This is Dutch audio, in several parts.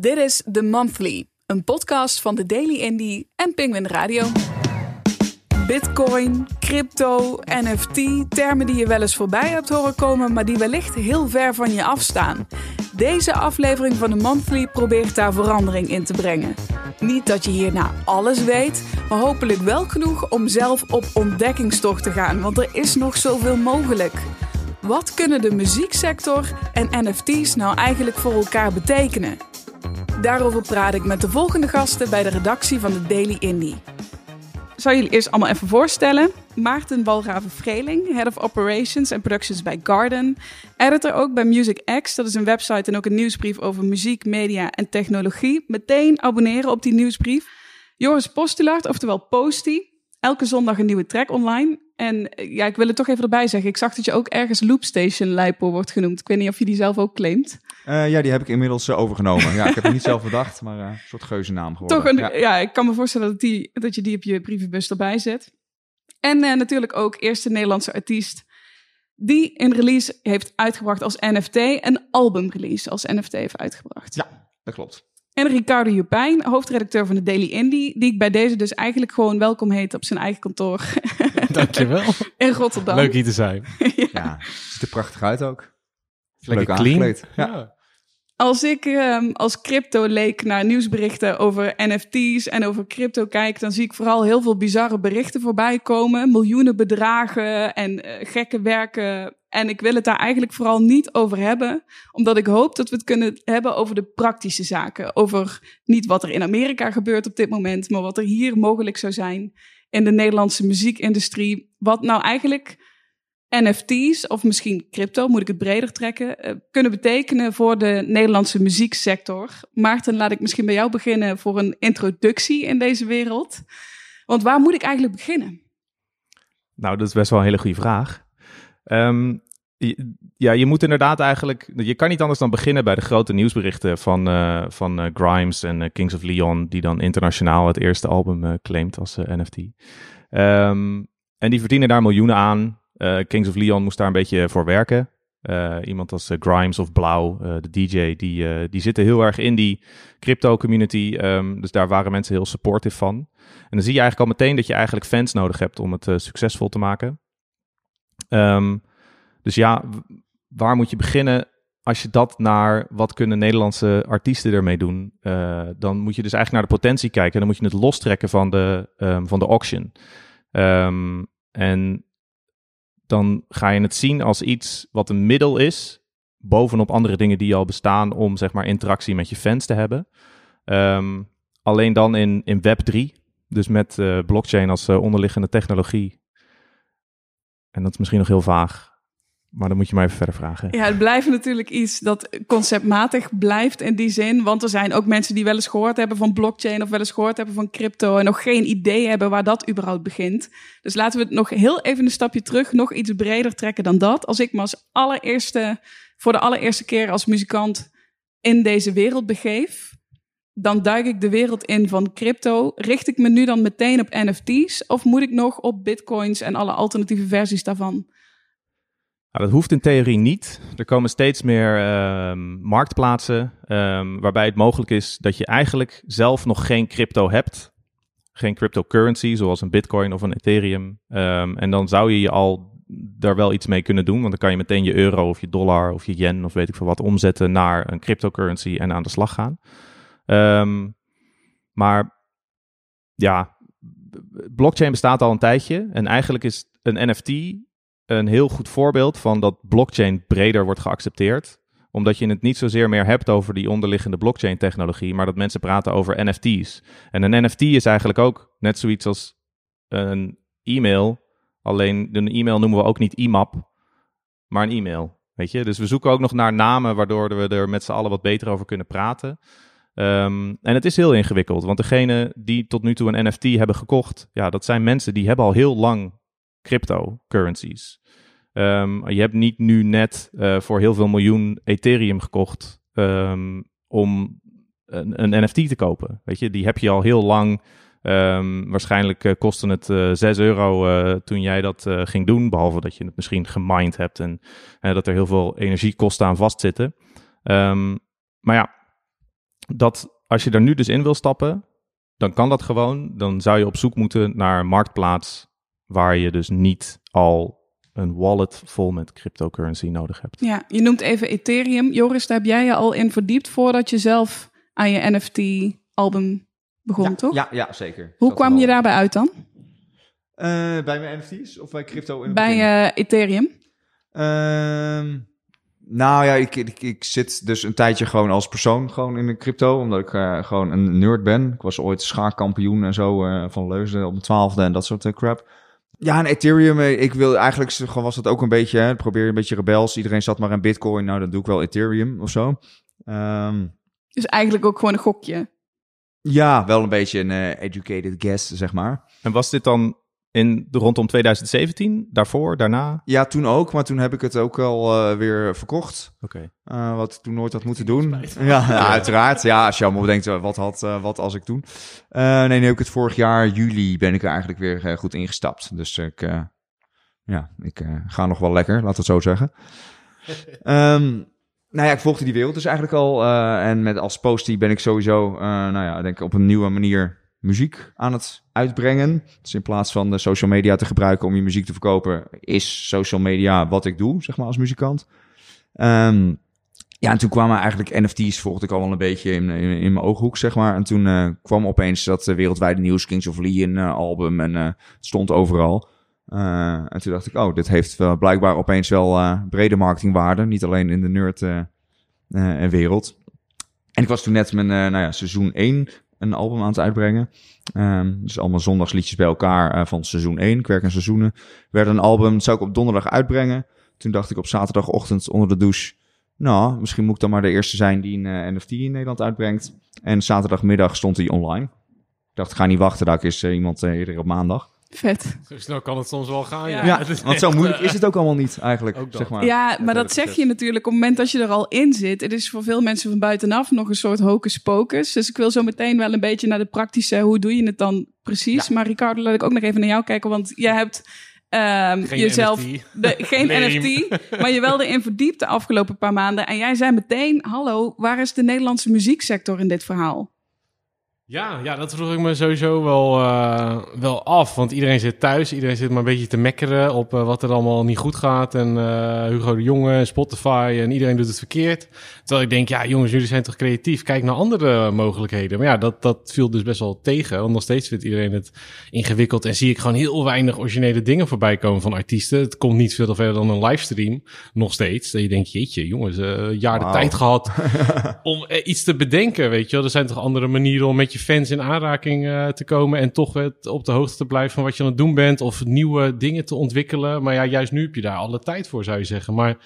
Dit is The Monthly, een podcast van de Daily Indie en Penguin Radio. Bitcoin, crypto, NFT, termen die je wel eens voorbij hebt horen komen, maar die wellicht heel ver van je afstaan. Deze aflevering van The Monthly probeert daar verandering in te brengen. Niet dat je hierna alles weet, maar hopelijk wel genoeg om zelf op ontdekkingstocht te gaan, want er is nog zoveel mogelijk. Wat kunnen de muzieksector en NFT's nou eigenlijk voor elkaar betekenen? Daarover praat ik met de volgende gasten bij de redactie van de Daily Indie. Zou jullie eerst allemaal even voorstellen? Maarten Walraven-Vreeling, Head of Operations en Productions bij Garden. Editor ook bij Music X, dat is een website en ook een nieuwsbrief over muziek, media en technologie. Meteen abonneren op die nieuwsbrief. Joris Postulaert, oftewel Posty. Elke zondag een nieuwe track online. En eh, ja, ik wil het toch even erbij zeggen. Ik zag dat je ook ergens Loopstation Leipo wordt genoemd. Ik weet niet of je die zelf ook claimt. Uh, ja, die heb ik inmiddels uh, overgenomen. Ja, ik heb het niet zelf bedacht, maar uh, een soort geuzennaam geworden. Toch een, ja. ja. ik kan me voorstellen dat, die, dat je die op je brievenbus erbij zet. En natuurlijk ook eerste Nederlandse artiest die een release heeft uitgebracht als NFT. Een albumrelease als NFT heeft uitgebracht. Ja, dat klopt. En Ricardo Jupijn, hoofdredacteur van de Daily Indie, die ik bij deze dus eigenlijk gewoon welkom heet op zijn eigen kantoor. Dankjewel. In Rotterdam. Leuk hier te zijn. ja. ja, ziet er prachtig uit ook. Lekker clean. Aangekleed. Ja. ja. Als ik um, als crypto-leek naar nieuwsberichten over NFT's en over crypto kijk, dan zie ik vooral heel veel bizarre berichten voorbij komen. Miljoenen bedragen en uh, gekke werken. En ik wil het daar eigenlijk vooral niet over hebben, omdat ik hoop dat we het kunnen hebben over de praktische zaken. Over niet wat er in Amerika gebeurt op dit moment, maar wat er hier mogelijk zou zijn in de Nederlandse muziekindustrie. Wat nou eigenlijk NFT's, of misschien crypto, moet ik het breder trekken, uh, kunnen betekenen voor de Nederlandse muzieksector. Maarten, laat ik misschien bij jou beginnen voor een introductie in deze wereld. Want waar moet ik eigenlijk beginnen? Nou, dat is best wel een hele goede vraag. Um, ja, je moet inderdaad eigenlijk. Je kan niet anders dan beginnen bij de grote nieuwsberichten van, uh, van uh, Grimes en uh, Kings of Leon, die dan internationaal het eerste album claimt als NFT. Um, en die verdienen daar miljoenen aan. Kings of Leon moest daar een beetje voor werken. Iemand als Grimes of Blauw, de DJ, die, die zitten heel erg in die crypto community. Um, dus daar waren mensen heel supportive van. En dan zie je eigenlijk al meteen dat je eigenlijk fans nodig hebt om het succesvol te maken. Um, dus ja, waar moet je beginnen als je dat naar wat kunnen Nederlandse artiesten ermee doen? dan moet je dus eigenlijk naar de potentie kijken. En dan moet je het lostrekken van de, um, van de auction. en dan ga je het zien als iets wat een middel is, bovenop andere dingen die al bestaan, om zeg maar interactie met je fans te hebben. Um, alleen dan in, in Web 3, dus met uh, blockchain als uh, onderliggende technologie. En dat is misschien nog heel vaag. Maar dan moet je maar even verder vragen. Ja, het blijft natuurlijk iets dat conceptmatig blijft in die zin. Want er zijn ook mensen die wel eens gehoord hebben van blockchain of wel eens gehoord hebben van crypto en nog geen idee hebben waar dat überhaupt begint. Dus laten we het nog heel even een stapje terug, nog iets breder trekken dan dat. Als ik me als allereerste, voor de allereerste keer als muzikant in deze wereld begeef, dan duik ik de wereld in van crypto. Richt ik me nu dan meteen op NFT's of moet ik nog op bitcoins en alle alternatieve versies daarvan? Nou, dat hoeft in theorie niet. Er komen steeds meer uh, marktplaatsen um, waarbij het mogelijk is dat je eigenlijk zelf nog geen crypto hebt. Geen cryptocurrency, zoals een bitcoin of een ethereum. Um, en dan zou je je al daar wel iets mee kunnen doen. Want dan kan je meteen je euro of je dollar of je yen of weet ik veel wat omzetten naar een cryptocurrency en aan de slag gaan. Maar ja, blockchain bestaat al een tijdje. En eigenlijk is een NFT een heel goed voorbeeld van dat blockchain breder wordt geaccepteerd omdat je het niet zozeer meer hebt over die onderliggende blockchain-technologie, maar dat mensen praten over NFT's. En een NFT is eigenlijk ook net zoiets als een e-mail. Alleen een e-mail noemen we ook niet IMAP, maar een e-mail. Weet je? Dus we zoeken ook nog naar namen waardoor we er met z'n allen wat beter over kunnen praten. Um, en het is heel ingewikkeld, want degene die tot nu toe een NFT hebben gekocht, ja, dat zijn mensen die hebben al heel lang cryptocurrencies. Um, je hebt niet nu net uh, voor heel veel miljoen Ethereum gekocht um, om een, een, NFT te kopen. Weet je, die heb je al heel lang. Um, waarschijnlijk uh, kostte het uh, 6 euro toen jij dat ging doen. Behalve dat je het misschien gemined hebt en dat er heel veel energiekosten aan vastzitten. maar ja, dat als je er nu dus in wil stappen, dan kan dat gewoon. Dan zou je op zoek moeten naar marktplaats waar je dus niet al een wallet vol met cryptocurrency nodig hebt. Ja, je noemt even Ethereum. Joris, daar heb jij je al in verdiept voordat je zelf aan je NFT-album begon, ja, toch? Ja, ja zeker. Hoe Dat kwam je daarbij uit dan? Eh, bij mijn NFT's of bij crypto? In het Bij eh, Ethereum? Ehm, nou ja, ik, ik, ik zit dus een tijdje gewoon als persoon gewoon in de crypto, omdat ik eh, gewoon een nerd ben. Ik was ooit schaakkampioen en zo eh, van Leusden op mijn twaalfde en dat soort crap. Ja, en Ethereum, eh, ik wil eigenlijk, gewoon was dat ook een beetje, hè, probeer een beetje rebels. Iedereen zat maar in Bitcoin, nou dan doe ik wel Ethereum of zo. Ehm, Dus eigenlijk ook gewoon een gokje. ja, wel een beetje een eh, educated guess, zeg maar. En was dit dan in de, rondom 2017, daarvoor, daarna? Ja, toen ook, maar toen heb ik het ook al eh, weer verkocht. Oké. Eh, wat ik toen nooit had moeten doen. Ja, ja, uiteraard. Ja, als je allemaal bedenkt, eh, wat had, wat als ik toen. Eh, nee, nu heb ik het vorig jaar, juli, ben ik er eigenlijk weer goed ingestapt. Dus ik, eh, ja, ik eh, ga nog wel lekker, laat het zo zeggen. Ehm, nou ja, ik volgde die wereld dus eigenlijk al. eh, en met als postie ben ik sowieso, eh, nou ja, denk ik op een nieuwe manier muziek aan het uitbrengen. Dus in plaats van de social media te gebruiken om je muziek te verkopen, is social media wat ik doe, zeg maar, als muzikant. Ehm, ja, en toen kwamen eigenlijk NFT's, volgde ik al wel een beetje in, in, mijn ooghoek, zeg maar. En toen eh, kwam opeens dat eh, wereldwijde nieuws, Kings of Leon eh, album, en stond overal. En toen dacht ik, oh, dit heeft blijkbaar opeens wel brede marketingwaarde. Niet alleen in de nerd wereld. En ik was toen net mijn, nou ja, seizoen 1 een album aan het uitbrengen. Ehm, dus allemaal zondagsliedjes bij elkaar eh, van seizoen 1. Ik werk in seizoenen. Werd een album, dat zou ik op donderdag uitbrengen. Toen dacht ik op zaterdagochtend onder de douche... Nou, misschien moet ik dan maar de eerste zijn die een eh, NFT in Nederland uitbrengt. En zaterdagmiddag stond hij online. Ik dacht, ik ga niet wachten, daar is eh, iemand eerder op maandag. Vet. Zo snel kan het soms wel gaan. Ja. Ja, Ja, Het is want zo moeilijk eh, is het ook allemaal niet eigenlijk, Ook dat. zeg maar. Ja, maar dat zeg je natuurlijk op het moment dat je er al in zit. Het is voor veel mensen van buitenaf nog een soort hocus pocus. Dus ik wil zo meteen wel een beetje naar de praktische, hoe doe je het dan precies? Maar Ricardo, laat ik ook nog even naar jou kijken, want jij hebt ehm, Geen jezelf... NFT. De, geen. NFT, maar je wel erin verdiept de afgelopen paar maanden. En jij zei meteen, hallo, waar is de Nederlandse muzieksector in dit verhaal? Ja, ja, dat vroeg ik me sowieso wel, eh, wel af. Want iedereen zit thuis. Iedereen zit maar een beetje te mekkeren op eh, wat er allemaal niet goed gaat. En eh, Hugo de Jonge, Spotify en iedereen doet het verkeerd. Terwijl ik denk, ja jongens, jullie zijn toch creatief? Kijk naar andere mogelijkheden. Maar ja, dat, dat viel dus best wel tegen. Want nog steeds vindt iedereen het ingewikkeld. En zie ik gewoon heel weinig originele dingen voorbij komen van artiesten. Het komt niet veel verder dan een livestream. Nog steeds. Dat je denkt, jeetje jongens, een jaar de tijd gehad om eh, iets te bedenken, weet je wel. Er zijn toch andere manieren om met je fans in aanraking eh, te komen en toch het op de hoogte te blijven van wat je aan het doen bent of nieuwe dingen te ontwikkelen. Maar ja, juist nu heb je daar alle tijd voor, zou je zeggen. Maar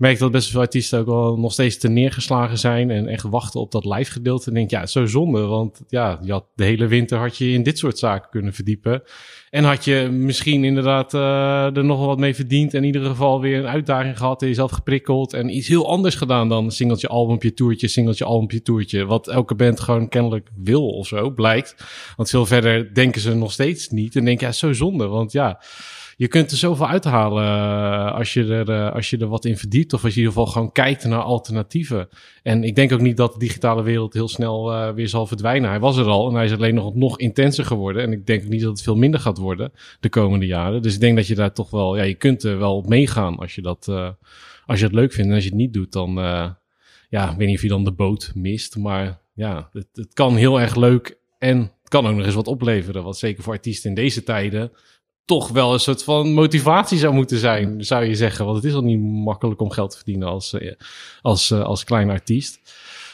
merk dat best veel artiesten ook wel nog steeds te neergeslagen zijn en echt wachten op dat live gedeelte. En denk, ja, zo zonde, want ja, je had de hele winter had je in dit soort zaken kunnen verdiepen. En had je misschien inderdaad eh, er nog wel wat mee verdiend. En in ieder geval weer een uitdaging gehad. En jezelf geprikkeld. En iets heel anders gedaan dan singeltje, albumpje, toertje, singeltje, albumpje, toertje. Wat elke band gewoon kennelijk wil of zo, blijkt. Want veel verder denken ze nog steeds niet. En denk ja, zo zonde. Want ja, je kunt er zoveel uithalen eh, als, je er, eh, als je er wat in verdiept. Of als je in ieder geval gewoon kijkt naar alternatieven. En ik denk ook niet dat de digitale wereld heel snel eh, weer zal verdwijnen. Hij was er al en hij is alleen nog, nog intenser geworden. En ik denk ook niet dat het veel minder gaat worden de komende jaren. Dus ik denk dat je daar toch wel, ja, je kunt er wel meegaan als je dat, als je het leuk vindt. En als je het niet doet, dan, ja, ik weet niet of je dan de boot mist. Maar ja, het, het kan heel erg leuk en kan ook nog eens wat opleveren. Wat zeker voor artiesten in deze tijden toch wel een soort van motivatie zou moeten zijn, zou je zeggen. Want het is al niet makkelijk om geld te verdienen als, eh, als, eh, als klein artiest.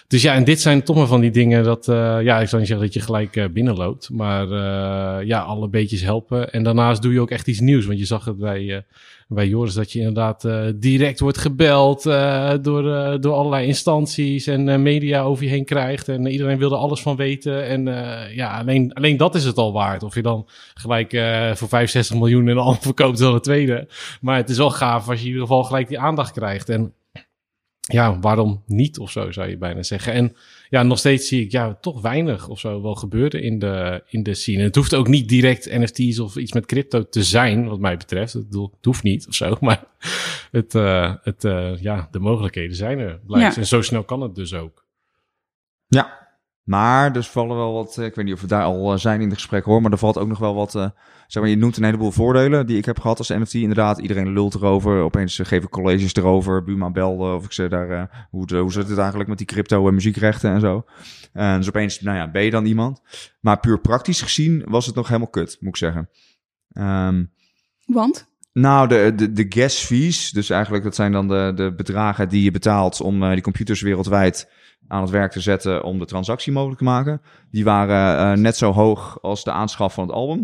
Dus ja, en dit zijn toch maar van die dingen dat, eh, ja, ik zou niet zeggen dat je gelijk eh, binnenloopt. Maar eh, ja, alle beetjes helpen. En daarnaast doe je ook echt iets nieuws. Want je zag het bij, bij Joris dat je inderdaad direct wordt gebeld door, door allerlei instanties en media over je heen krijgt. En iedereen wil er alles van weten. En ja, alleen, alleen dat is het al waard. Of je dan gelijk voor 65 miljoen een album verkoopt dan een tweede. Maar het is wel gaaf als je in ieder geval gelijk die aandacht krijgt. En ja, waarom niet of zo zou je bijna zeggen. En ja, nog steeds zie ik ja, toch weinig of zo wel gebeuren in de, in de scene. Het hoeft ook niet direct NFT's of iets met crypto te zijn, wat mij betreft. Het, bedoel, het hoeft niet of zo, maar het, eh, het, eh, ja, de mogelijkheden zijn er. Blijkt. Ja. En zo snel kan het dus ook. Ja, maar er vallen wel wat, eh, ik weet niet of we daar al eh, zijn in het gesprek hoor, maar er valt ook nog wel wat, uh, zeg maar, je noemt een heleboel voordelen die ik heb gehad als NFT. Inderdaad, iedereen lult erover, opeens geef ik colleges erover, Buma belde of ik ze daar, hoe, hoe zit het eigenlijk met die crypto en muziekrechten en zo. En dus opeens, nou ja, ben je dan iemand. Maar puur praktisch gezien was het nog helemaal kut, moet ik zeggen. Um, Want? Nou, de, de, de gas fees, dus eigenlijk dat zijn dan de, de bedragen die je betaalt om die computers wereldwijd aan het werk te zetten om de transactie mogelijk te maken. Die waren uh, net zo hoog als de aanschaf van het album.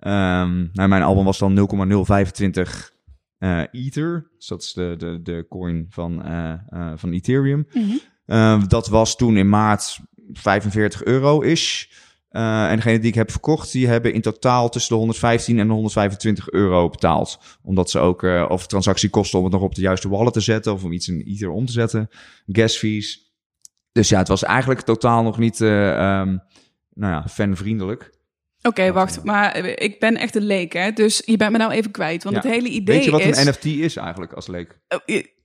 Um, nou, mijn album was dan 0,025 uh, Ether. Dus dat is de, de, de coin van, uh, van Ethereum. Mm -hmm. dat was toen in maart 45 euro is. Uh, en degene die ik heb verkocht, die hebben in totaal tussen de 115 en de 125 euro betaald. Omdat ze ook, uh, of transactiekosten om het nog op de juiste wallet te zetten of om iets in Ether om te zetten. Gas fees. Dus ja, het was eigenlijk totaal nog niet, uh, um, nou ja, fanvriendelijk. Oké, okay, wacht, maar ik ben echt een leek, hè? Dus je bent me nou even kwijt. Want ja. het hele idee is... Weet je wat is... een NFT is eigenlijk als leek?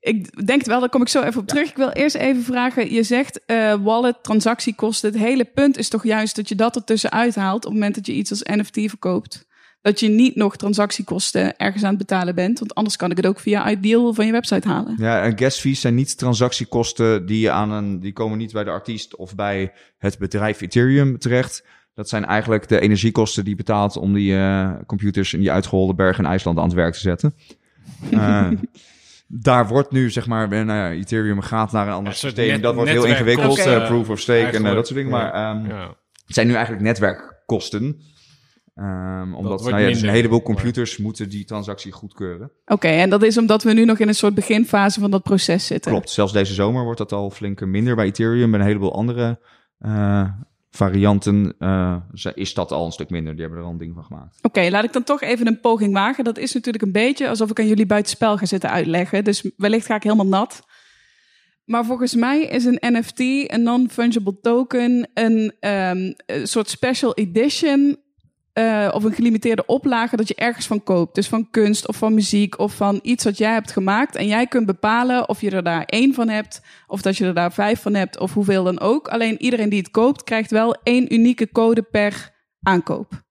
Ik denk het wel, daar kom ik zo even op terug. Ik wil eerst even vragen, je zegt uh, wallet, transactiekosten. Het hele punt is toch juist dat je dat ertussen uithaalt... op het moment dat je iets als NFT verkoopt. Dat je niet nog transactiekosten ergens aan het betalen bent. Want anders kan ik het ook via Ideal van je website halen. Ja, en gas fees zijn niet transactiekosten die je aan een... die komen niet bij de artiest of bij het bedrijf Ethereum terecht... Dat zijn eigenlijk de energiekosten die je betaalt om die uh, computers in die uitgeholde bergen in IJsland aan het werk te zetten. Uh, daar wordt nu, zeg maar, nou ja, Ethereum gaat naar een ander ja, systeem. Net, dat wordt heel ingewikkeld, okay. uh, proof of stake en dat soort dingen. Ja, maar um, ja. het zijn nu eigenlijk netwerkkosten. Um, omdat nou ja, dus een heleboel computers maar... moeten die transactie goedkeuren. Oké, okay, en dat is omdat we nu nog in een soort beginfase van dat proces zitten. Klopt, zelfs deze zomer wordt dat al flink minder bij Ethereum en een heleboel andere uh, varianten uh, is dat al een stuk minder. Die hebben er al een ding van gemaakt. Oké, laat ik dan toch even een poging wagen. Dat is natuurlijk een beetje alsof ik aan jullie buitenspel ga zitten uitleggen. Dus wellicht ga ik helemaal nat. Maar volgens mij is een NFT, een non-fungible token, een, een soort special edition uh, of een gelimiteerde oplage dat je ergens van koopt. Dus van kunst of van muziek of van iets wat jij hebt gemaakt. En jij kunt bepalen of je er daar één van hebt, of dat je er daar vijf van hebt, of hoeveel dan ook. Alleen iedereen die het koopt, krijgt wel één unieke code per aankoop.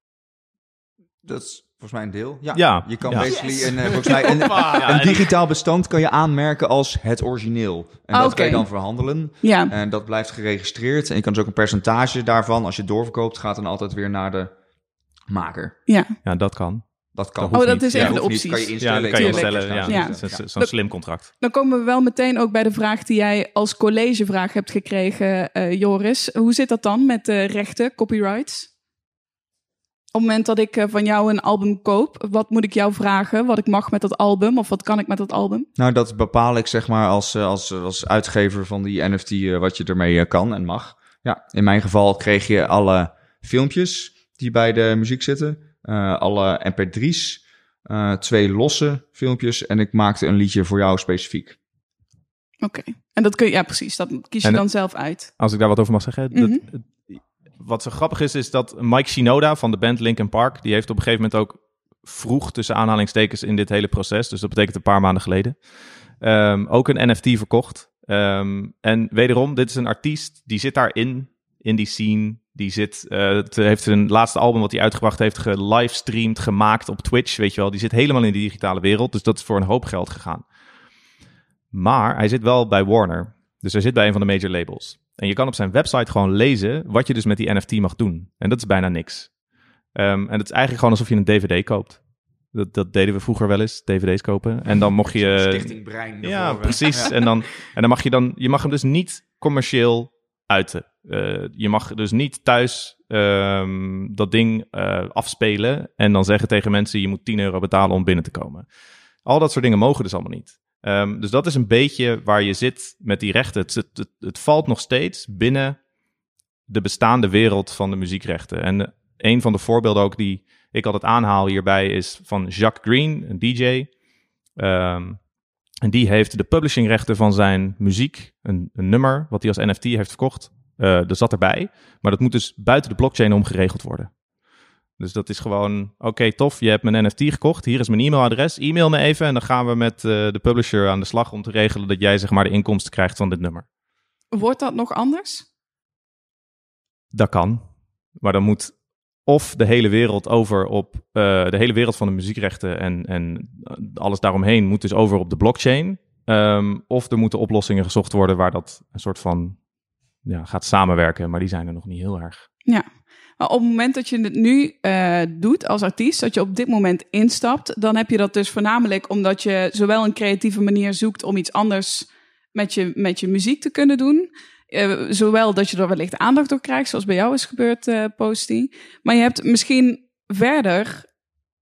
Dat is volgens mij een deel. Ja, ja. je kan ja. basically yes. een, uh, volgens mij een, een, digitaal bestand kan je aanmerken als het origineel. En dat okay. kan je dan verhandelen. Ja. En dat blijft geregistreerd. En je kan dus ook een percentage daarvan, als je doorverkoopt, gaat dan altijd weer naar de maker. Ja. Ja, dat kan. Dat kan. Dat oh, dat is even de opties. Kan je instellen. Ja, kan je instellen. Ja, ja. Zo'n zo, zo slim contract. Dan komen we wel meteen ook bij de vraag die jij als collegevraag hebt gekregen, uh, Joris. Hoe zit dat dan met de rechten, copyrights? Op het moment dat ik uh, van jou een album koop, wat moet ik jou vragen? Wat ik mag met dat album of wat kan ik met dat album? Nou, dat bepaal ik zeg maar als, als, als uitgever van die NFT wat je ermee kan en mag. Ja, in mijn geval kreeg je alle filmpjes die bij de muziek zitten. Uh, alle mp3's, uh, twee losse filmpjes en ik maakte een liedje voor jou specifiek. Oké, okay. en dat kun je, ja precies, dat kies je en, dan zelf uit. Als ik daar wat over mag zeggen. Mm -hmm. dat, wat zo grappig is, is dat Mike Shinoda van de band Linkin Park, die heeft op een gegeven moment ook vroeg tussen aanhalingstekens in dit hele proces, dus dat betekent een paar maanden geleden, um, ook een NFT verkocht. Um, en wederom, dit is een artiest, die zit daarin, in die scene, die zit, uh, het heeft zijn laatste album wat hij uitgebracht heeft gelivestreamd, gemaakt op Twitch, weet je wel. Die zit helemaal in de digitale wereld, dus dat is voor een hoop geld gegaan. Maar hij zit wel bij Warner, dus hij zit bij een van de major labels. En je kan op zijn website gewoon lezen wat je dus met die NFT mag doen. En dat is bijna niks. Um, en het is eigenlijk gewoon alsof je een DVD koopt. Dat, dat, deden we vroeger wel eens, dvd's kopen. En dan mocht je... Stichting Brein. Ja, precies. En, dan, en dan mag je dan... Je mag hem dus niet commercieel uiten. Uh, je mag dus niet thuis um, dat ding uh, afspelen en dan zeggen tegen mensen je moet 10 euro betalen om binnen te komen. Al dat soort dingen mogen dus allemaal niet. Um, dus dat is een beetje waar je zit met die rechten. Het, het, het, valt nog steeds binnen de bestaande wereld van de muziekrechten. En een van de voorbeelden ook die ik altijd aanhaal hierbij is van Jacques Green, een DJ. Ehm, en die heeft de publishingrechten van zijn muziek, een, een nummer wat hij als NFT heeft verkocht, uh, dat zat erbij. Maar dat moet dus buiten de blockchain omgeregeld worden. Dus dat is gewoon, oké, tof, je hebt mijn NFT gekocht. Hier is mijn e-mailadres. E-mail me even en dan gaan we met uh, de publisher aan de slag om te regelen dat jij zeg maar de inkomsten krijgt van dit nummer. Wordt dat nog anders? Dat kan. Maar dan moet of de hele wereld over op uh, de hele wereld van de muziekrechten en, en alles daaromheen moet dus over op de blockchain. Um, of er moeten oplossingen gezocht worden waar dat een soort van ja, gaat samenwerken, maar die zijn er nog niet heel erg. Ja, maar op het moment dat je het nu uh, doet als artiest, dat je op dit moment instapt, dan heb je dat dus voornamelijk omdat je zowel een creatieve manier zoekt om iets anders met je, met je muziek te kunnen doen. Uh, zowel dat je er wellicht aandacht door krijgt, zoals bij jou is gebeurd, uh. Maar je hebt misschien verder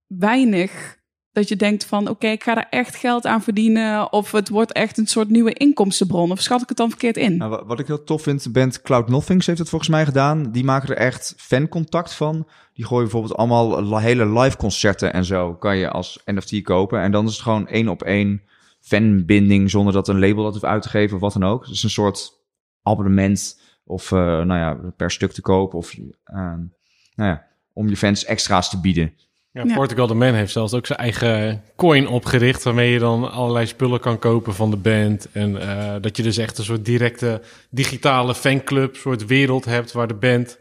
weinig dat je denkt van oké, ik ga er echt geld aan verdienen. Of het wordt echt een soort nieuwe inkomstenbron. Of schat ik het dan verkeerd in? Nou, wat ik heel tof vind, band Cloud Nothings heeft het volgens mij gedaan. Die maken er echt fancontact van. Die gooien bijvoorbeeld allemaal hele live concerten en zo. Kan je als NFT kopen. En dan is het gewoon één op één fanbinding zonder dat een label dat heeft uitgegeven of wat dan ook. Dus een soort abonnement of uh, nou ja, per stuk te kopen of uh, nou ja, om je fans extra's te bieden. Ja, Portugal The Man heeft zelfs ook zijn eigen coin opgericht... waarmee je dan allerlei spullen kan kopen van de band. En uh, dat je dus echt een soort directe digitale fanclub... soort wereld hebt waar de band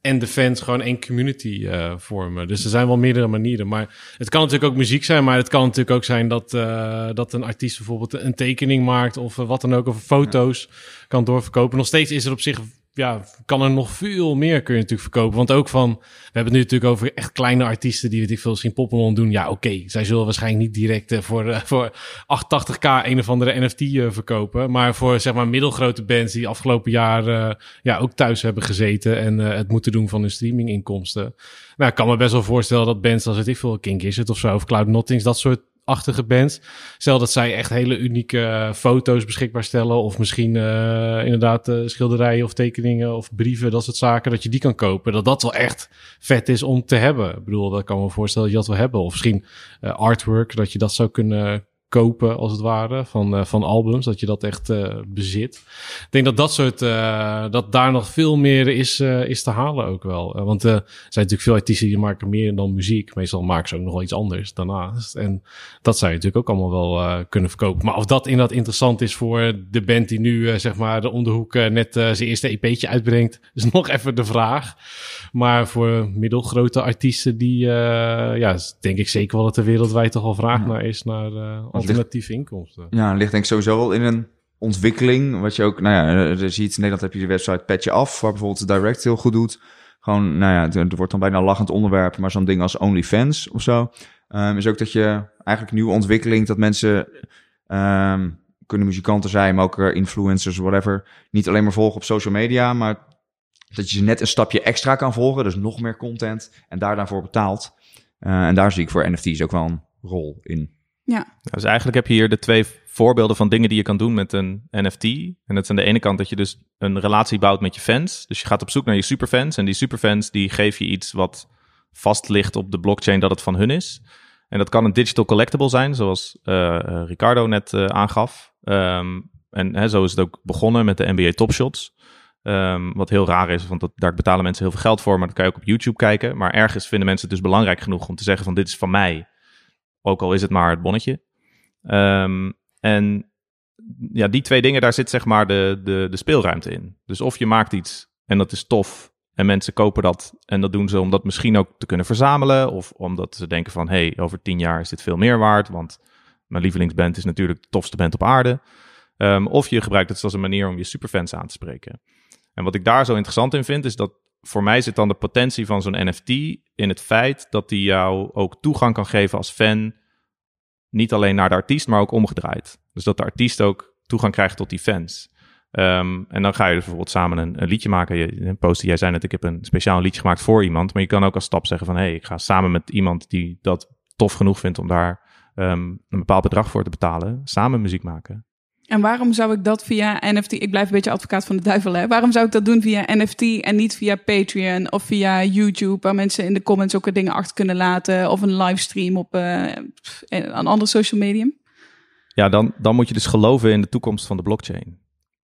en de fans gewoon één community uh, vormen. Dus er zijn wel meerdere manieren. Maar het kan natuurlijk ook muziek zijn, maar het kan natuurlijk ook zijn dat, uh, dat een artiest bijvoorbeeld een tekening maakt of wat dan ook, of foto's kan doorverkopen. Nog steeds is er op zich ja, kan er nog veel meer kun je natuurlijk verkopen. Want ook van, we hebben het nu natuurlijk over echt kleine artiesten die, weet ik veel, zien Poppelon doen. Ja, oké, zij zullen waarschijnlijk niet direct uh, voor, uh, voor 88k een of andere NFT uh, verkopen. Maar voor, zeg maar, middelgrote bands die afgelopen jaar ja, ook thuis hebben gezeten en het moeten doen van hun streaminginkomsten. Nou, ik kan me best wel voorstellen dat bands als, het ik veel, King Gizzard of zo, of Cloud Nottings, dat soort achtige bands. Stel dat zij echt hele unieke uh, foto's beschikbaar stellen. Of misschien uh, inderdaad uh, schilderijen of tekeningen of brieven, dat soort zaken. Dat je die kan kopen. Dat dat wel echt vet is om te hebben. Ik bedoel, dat kan me voorstellen dat je dat wil hebben. Of misschien artwork, dat je dat zou kunnen kopen, als het ware, van, uh, van albums. Dat je dat echt uh, bezit. Ik denk dat dat soort, uh, dat daar nog veel meer is, is te halen ook wel. want er zijn natuurlijk veel artiesten die maken meer dan muziek. Meestal maken ze ook nog wel iets anders daarnaast. En dat zou je natuurlijk ook allemaal wel kunnen verkopen. Maar of dat inderdaad interessant is voor de band die nu, zeg maar, de onderhoek net zijn eerste EP'tje uitbrengt, is nog even de vraag. Maar voor middelgrote artiesten, die, ja, denk ik zeker wel dat er wereldwijd toch al vraag ja. naar is naar alternatieve inkomsten. Ja, ligt denk ik sowieso wel in een ontwikkeling. Wat je ook, nou ja, je ziet in Nederland heb je de website Petje Af, waar bijvoorbeeld Direct heel goed doet. Gewoon, nou ja, er wordt dan bijna een lachend onderwerp, maar zo'n ding als OnlyFans of zo. Um, is ook dat je eigenlijk nieuwe ontwikkeling, dat mensen um, kunnen muzikanten zijn, maar ook influencers, whatever, niet alleen maar volgen op social media, maar dat je ze net een stapje extra kan volgen, dus nog meer content en daar daarvoor betaalt. Uh, en daar zie ik voor NFT's ook wel een rol in. Ja. Dus eigenlijk heb je hier de twee voorbeelden van dingen die je kan doen met een NFT. En dat is aan de ene kant dat je dus een relatie bouwt met je fans. Dus je gaat op zoek naar je superfans. En die superfans die geef je iets wat vast ligt op de blockchain dat het van hun is. En dat kan een digital collectible zijn, zoals uh, Ricardo net uh, aangaf. Um, en hè, zo is het ook begonnen met de NBA Top Shots. Um, wat heel raar is, want dat, daar betalen mensen heel veel geld voor, maar dat kan je ook op YouTube kijken. Maar ergens vinden mensen het dus belangrijk genoeg om te zeggen van dit is van mij. Ook al is het maar het bonnetje. Um, en ja, die twee dingen, daar zit zeg maar de, de, de speelruimte in. Dus of je maakt iets en dat is tof en mensen kopen dat en dat doen ze om dat misschien ook te kunnen verzamelen. Of omdat ze denken van, hey, over tien jaar is dit veel meer waard, want mijn lievelingsband is natuurlijk de tofste band op aarde. Um, of je gebruikt het als een manier om je superfans aan te spreken. En wat ik daar zo interessant in vind, is dat voor mij zit dan de potentie van zo'n NFT in het feit dat die jou ook toegang kan geven als fan. Niet alleen naar de artiest, maar ook omgedraaid. Dus dat de artiest ook toegang krijgt tot die fans. Um, en dan ga je dus bijvoorbeeld samen een, een liedje maken. Je, poster, jij zei net, ik heb een speciaal liedje gemaakt voor iemand. Maar je kan ook als stap zeggen van, hé, hey, ik ga samen met iemand die dat tof genoeg vindt om daar um, een bepaald bedrag voor te betalen, samen muziek maken. En waarom zou ik dat via NFT? Ik blijf een beetje advocaat van de duivel, hè? Waarom zou ik dat doen via NFT en niet via Patreon of via YouTube, waar mensen in de comments ook dingen achter kunnen laten of een livestream op uh, een ander social medium? Ja, dan, dan moet je dus geloven in de toekomst van de blockchain.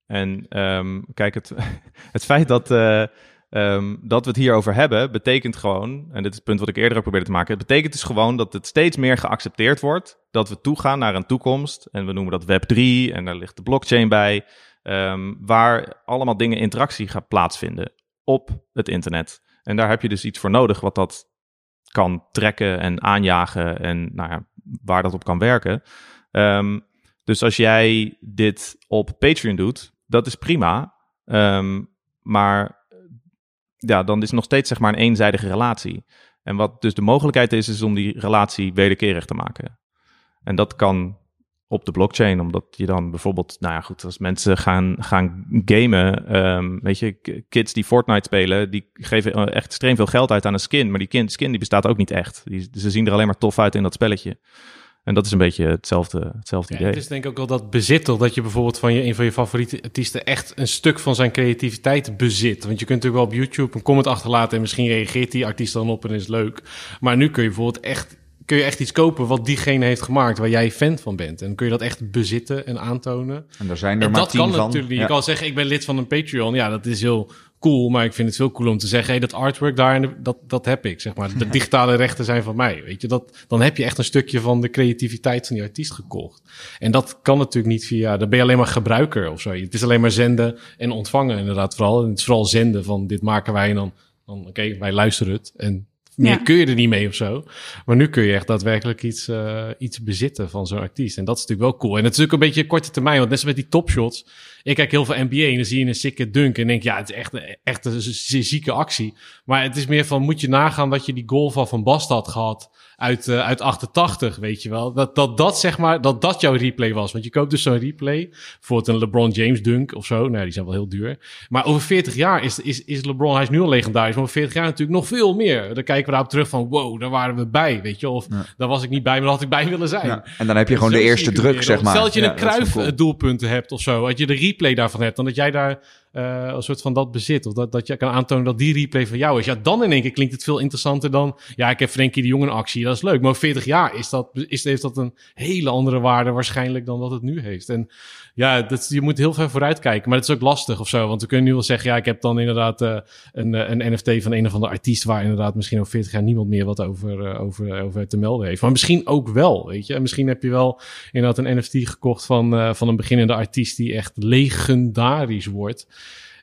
En um, kijk, het, het feit dat, uh, um, dat we het hierover hebben, betekent gewoon, en dit is het punt wat ik eerder ook probeerde te maken, het betekent dus gewoon dat het steeds meer geaccepteerd wordt dat we toegaan naar een toekomst, en we noemen dat Web 3, en daar ligt de blockchain bij, ehm, waar allemaal dingen interactie gaat plaatsvinden op het internet. En daar heb je dus iets voor nodig wat dat kan trekken en aanjagen en nou ja, waar dat op kan werken. Ehm, dus als jij dit op Patreon doet, dat is prima. Ehm, maar ja, dan is het nog steeds zeg maar een eenzijdige relatie. En wat dus de mogelijkheid is, is om die relatie wederkerig te maken. En dat kan op de blockchain, omdat je dan bijvoorbeeld, nou ja, goed, als mensen gaan, gaan gamen, ehm, weet je, kids die Fortnite spelen, die geven echt extreem veel geld uit aan een skin, maar die kind, skin die bestaat ook niet echt. Die, ze zien er alleen maar tof uit in dat spelletje. En dat is een beetje hetzelfde, hetzelfde idee. Het is denk ik ook wel dat bezit, dat je bijvoorbeeld van je, een van je favoriete artiesten echt een stuk van zijn creativiteit bezit. Want je kunt natuurlijk wel op YouTube een comment achterlaten en misschien reageert die artiest dan op en is leuk. Maar nu kun je bijvoorbeeld echt kun je echt iets kopen wat diegene heeft gemaakt, waar jij fan van bent. En kun je dat echt bezitten en aantonen. En daar zijn er maar dat tien kan van. natuurlijk. Ja. Je kan zeggen, ik ben lid van een Patreon. Ja, dat is heel cool, maar ik vind het veel cool om te zeggen, hey, dat artwork daar, dat, dat heb ik, zeg maar. De digitale rechten zijn van mij, weet je. Dat, dan heb je echt een stukje van de creativiteit van die artiest gekocht. En dat kan natuurlijk niet via, dan ben je alleen maar gebruiker of zo. Het is alleen maar zenden en ontvangen inderdaad vooral. En het is vooral zenden van, dit maken wij en dan, dan oké, wij luisteren het en meer Ja. kun je er niet mee of zo. Maar nu kun je echt daadwerkelijk iets, eh, iets bezitten van zo'n artiest. En dat is natuurlijk wel cool. En het is natuurlijk een beetje korte termijn. Want net zoals met die topshots. Ik kijk heel veel NBA en dan zie je een sikke dunk. En denk ja, het is echt, echt een zieke actie. Maar het is meer van, moet je nagaan dat je die goal van Van Basten had gehad uit, eh, uit 88, weet je wel. Dat, dat dat zeg maar, dat dat jouw replay was. Want je koopt dus zo'n replay. Bijvoorbeeld een LeBron James dunk of zo. Nou, die zijn wel heel duur. Maar over 40 jaar is, is, is LeBron, hij is nu al legendarisch. Maar over 40 jaar natuurlijk nog veel meer. Dan kijken we daarop terug van, wow, daar waren we bij, weet je. Of daar was ik niet bij, maar daar had ik bij willen zijn. Ja. En dan heb je gewoon de eerste druk, zeg maar. Stel dat je een kruif cool. doelpunten hebt of zo. Dat je de replay daarvan hebt. Dan dat jij daar eh, een soort van dat bezit. Of dat, dat je kan aantonen dat die replay van jou is. Ja, dan in één keer klinkt het veel interessanter dan... Ja, ik heb Frenkie de Jong een actie. Dat is leuk. Maar over 40 jaar is dat, is, heeft dat een hele andere waarde waarschijnlijk dan dat het nu heeft. En ja, dat, je moet heel ver vooruit kijken. Maar het is ook lastig of zo. Want we kunnen nu wel zeggen... Ja, ik heb dan inderdaad eh, een, eh, een NFT van een of andere artiest... waar inderdaad misschien over 40 jaar niemand meer wat over, over, over te melden heeft. Maar misschien ook wel, weet je. En misschien heb je wel inderdaad een NFT gekocht van, van een beginnende artiest... die echt legendarisch wordt...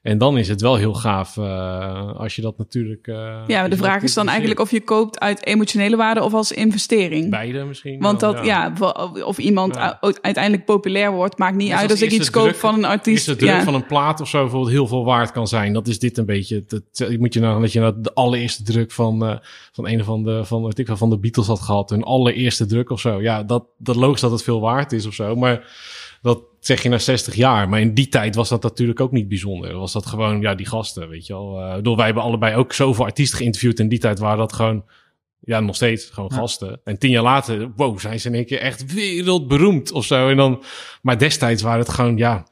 En dan is het wel heel gaaf eh, als je dat natuurlijk. eh, Ja, maar de vraag is dan eigenlijk of je koopt uit emotionele waarde of als investering. Beide misschien. Want wel, dat, ja, of- of iemand Ja. uiteindelijk populair wordt, maakt niet uit als als ik iets koop druk- van een artiest. Is de druk ja. van een plaat of zo bijvoorbeeld heel veel waard kan zijn? Dat is dit een beetje. Dat, moet je nou dat je nou de allereerste druk van, eh, van een of andere van, weet ik wel, van de Beatles had gehad. Hun allereerste druk of zo. Ja, dat, dat logisch dat het veel waard is of zo. Maar dat zeg je na 60 jaar. Maar in die tijd was dat natuurlijk ook niet bijzonder. Was dat gewoon, ja, die gasten, weet je wel. Eh, bedoel, wij hebben allebei ook zoveel artiesten geïnterviewd. In die tijd waren dat gewoon, ja, nog steeds gewoon gasten. En tien jaar later, wow, zijn ze in één keer echt wereldberoemd of zo. En dan, maar destijds waren het gewoon, ja,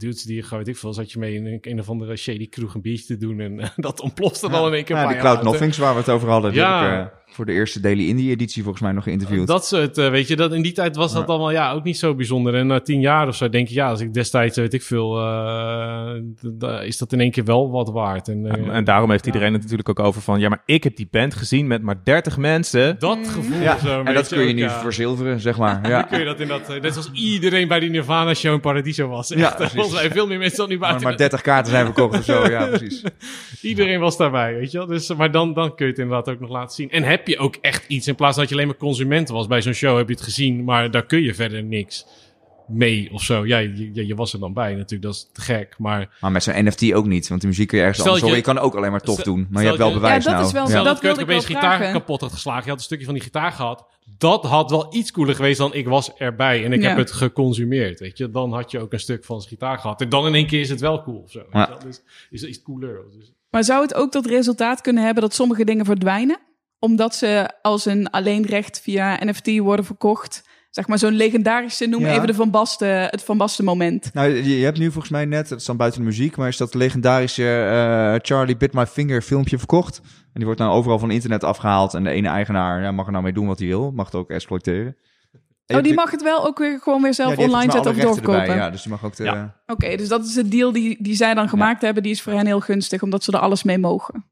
dudes die, gewoon, weet ik veel, zat je mee in een, een of andere shady kroeg een biertje te doen. En dat ontplofte dan in één keer. Ja, die Cloud. Nothings waar we het over hadden. Ja. ik eh, voor de eerste Daily Indie editie volgens mij nog geïnterviewd. Dat soort, eh, weet je, dat in die tijd was dat Ja. allemaal ja, ook niet zo bijzonder. En na tien jaar of zo denk je, ja, als ik destijds, weet ik veel, eh, is dat in één keer wel wat waard. En, eh, En, en daarom heeft iedereen het natuurlijk ook over van... ja, maar ik heb die band gezien met maar 30 mensen. dat gevoel ja, zo. en dat kun je nu ja. verzilveren, zeg maar. Ja. kun je dat in dat, net zoals iedereen bij die Nirvana show in Paradiso was. Ja, Echt, precies. volgens mij veel meer mensen dan nu Maar, buiten. maar 30 kaarten zijn verkocht of zo, ja, precies. Iedereen was daarbij, weet je wel. Dus, maar dan, dan kun je het inderdaad ook nog laten zien. En heb je ook echt iets, in plaats van dat je alleen maar consument was. Bij zo'n show heb je het gezien, maar daar kun je verder niks mee of zo. Ja, je, je, was er dan bij natuurlijk, dat is te gek. Maar Maar met zo'n NFT ook niet, want de muziek kun je ergens anders dat horen. je- Je kan ook alleen maar tof stel- doen, maar je hebt wel je- bewijs Ja, dat nou. is wel Ja. stel dat dat opeens gitaar vragen. kapot had geslagen. Je had een stukje van die gitaar gehad. Dat had wel iets cooler geweest dan ik was erbij. En ik Ja. heb het geconsumeerd, weet je. Dan had je ook een stuk van zijn gitaar gehad. En dan in één keer is het wel cool of zo. Ja. wel. Dus is het iets cooler. Dus, Maar zou het ook tot resultaat kunnen hebben dat sommige dingen verdwijnen? Omdat ze als een alleenrecht via NFT worden verkocht. Zeg maar zo'n legendarische, noem Ja. even de Van Basten, het Van Basten moment. Nou, je, hebt nu volgens mij net, het is dan buiten de muziek, maar is dat legendarische eh, Charlie Bit My Finger filmpje verkocht. En die wordt nou overal van internet afgehaald en de ene eigenaar ja, mag er nou mee doen wat hij wil, mag het ook exploiteren. Oh, die mag het wel ook weer gewoon weer zelf ja, online zetten of doorverkopen. erbij, Ja, dus die mag ook de, Ja. Oké, dus dat is de deal die, die zij dan gemaakt hebben. Die is voor hen heel gunstig, omdat ze er alles mee mogen.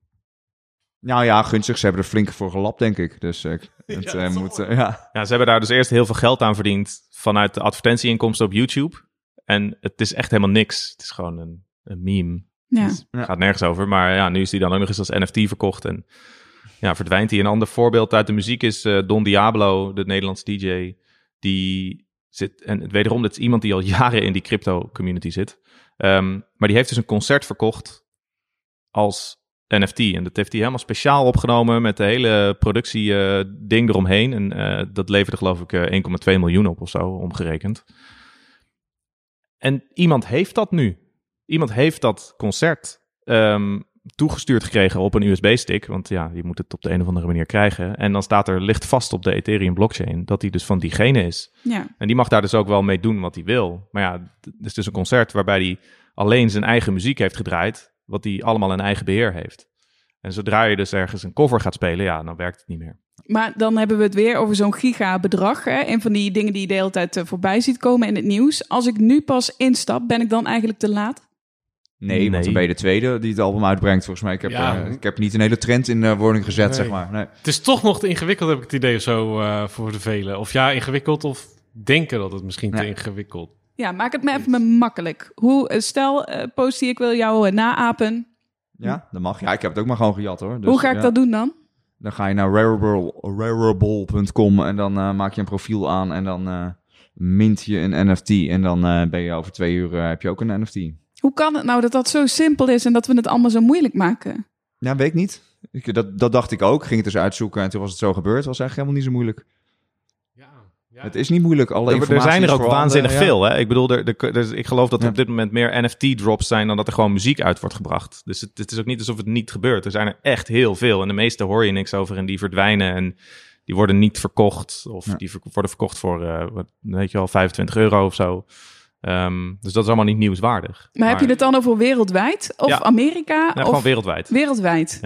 Nou ja, gunstig. Ze hebben er flink voor gelapt, denk ik. Dus eh, het dat eh, moet... eh, ja. Ja, ze hebben daar dus eerst heel veel geld aan verdiend vanuit de advertentieinkomsten op YouTube. En het is echt helemaal niks. Het is gewoon een, een meme. Ja. Ja. gaat nergens over. Maar ja, nu is die dan ook nog eens als NFT verkocht. En ja, verdwijnt hij. Een ander voorbeeld uit de muziek is eh, Don Diablo, de Nederlandse DJ. Die zit, en wederom, dat is iemand die al jaren in die crypto community zit. Ehm, maar die heeft dus een concert verkocht als NFT. En dat heeft hij helemaal speciaal opgenomen met de hele productie eh, ding eromheen. En eh, dat leverde geloof ik eh, 1,2 miljoen op of zo, omgerekend. En iemand heeft dat nu. Iemand heeft dat concert ehm, toegestuurd gekregen op een USB-stick. Want ja, je moet het op de een of andere manier krijgen. En dan staat er, ligt vast op de Ethereum blockchain, dat hij dus van diegene is. ja. En die mag daar dus ook wel mee doen wat hij wil. Maar ja, het is dus een concert waarbij hij alleen zijn eigen muziek heeft gedraaid, wat hij allemaal in eigen beheer heeft. En zodra je dus ergens een cover gaat spelen, ja, dan werkt het niet meer. Maar dan hebben we het weer over zo'n gigabedrag. Hè? Een van die dingen die je de hele tijd eh, voorbij ziet komen in het nieuws. Als ik nu pas instap, ben ik dan eigenlijk te laat? Nee, want Nee. dan ben je de tweede die het album uitbrengt, volgens mij. Ik heb, Ja. eh, ik heb niet een hele trend in de wording gezet, Nee. zeg maar. Nee. Het is toch nog te ingewikkeld, heb ik het idee of zo, eh, voor de velen. Of ja, ingewikkeld of denken dat het misschien te ingewikkeld Ja, maak het me even makkelijk. Hoe, eh, stel, eh Posty, ik wil jou eh, naapen. Ja, dat mag. Ja, ik heb het ook maar gewoon gejat, hoor. Dus, Hoe ga ik ja. dat doen dan? Dan ga je naar rarible.com en dan maak je een profiel aan en dan mint je een NFT. En dan ben je over twee uur, heb je ook een NFT. Hoe kan het nou dat dat zo simpel is en dat we het allemaal zo moeilijk maken? Ja, weet ik niet. Ik, dat, dat dacht ik ook. Ging het dus uitzoeken en toen was het zo gebeurd. Was eigenlijk helemaal niet zo moeilijk. Ja, ja. Het is niet moeilijk. Alle Er, er zijn er ook waanzinnig ja. veel. Hè? Ik bedoel, er, er, er- ik geloof dat er Ja. op dit moment meer NFT-drops zijn dan dat er gewoon muziek uit wordt gebracht. Dus het, het is ook niet alsof het niet gebeurt. Er zijn er echt heel veel. En de meeste hoor je niks over en die verdwijnen en die worden niet verkocht. Of Ja. die ver- worden verkocht voor, eh, wat, weet je wel, 25 euro of zo. Ehm, dus dat is allemaal niet nieuwswaardig. Maar, heb je het dan over wereldwijd of Ja. Amerika? Ja, of gewoon wereldwijd. wereldwijd?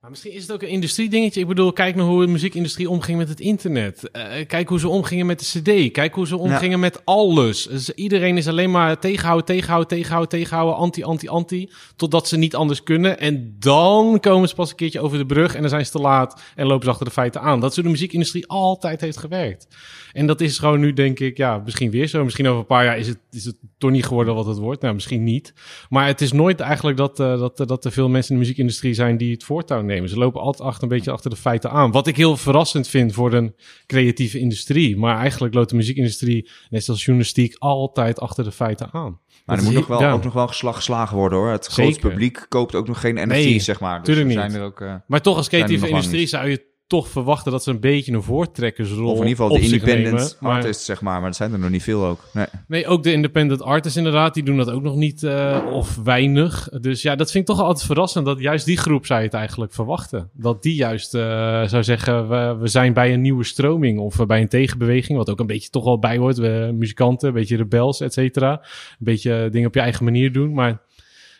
Maar misschien is het ook een industriedingetje. Ik bedoel, kijk naar hoe de muziekindustrie omging met het internet. Eh, kijk hoe ze omgingen met de cd. Kijk hoe ze omgingen met alles. Dus iedereen is alleen maar tegenhouden, tegenhouden, tegenhouden, tegenhouden. Anti, anti, anti. Totdat ze niet anders kunnen. En dan komen ze pas een keertje over de brug. En dan zijn ze te laat en lopen ze achter de feiten aan. Dat is hoe de muziekindustrie altijd heeft gewerkt. En dat is gewoon nu, denk ik, ja, misschien weer zo. Misschien over een paar jaar is het, is het toch niet geworden wat het wordt. Nou, misschien niet. Maar het is nooit eigenlijk dat, eh, dat, dat er veel mensen in de muziekindustrie zijn die het voortouw nemen. Ze lopen altijd achter, een beetje achter de feiten aan. Wat ik heel verrassend vind voor een creatieve industrie. Maar eigenlijk loopt de muziekindustrie, net zoals journalistiek, altijd achter de feiten aan. Maar Dat er moet nog wel, ja. ook nog wel geslag geslagen worden hoor. Het grote publiek koopt ook nog geen NFT's, Nee, zeg maar. Dus tuurlijk er niet. zijn er ook... eh, Maar toch, als creatieve industrie zou je toch verwachten dat ze een beetje een voortrekkersrol of in ieder geval de independent nemen. Maar- artists, zeg maar. Maar dat zijn er nog niet veel ook. Nee. Nee, ook de independent artists inderdaad, die doen dat ook nog niet eh, of weinig. Dus ja, dat vind ik toch altijd verrassend dat juist die groep zou je het eigenlijk verwachten. Dat die juist eh, zou zeggen, we, we zijn bij een nieuwe stroming of bij een tegenbeweging, wat ook een beetje toch wel bij hoort. We muzikanten, een beetje rebels, et cetera. Een beetje dingen op je eigen manier doen, maar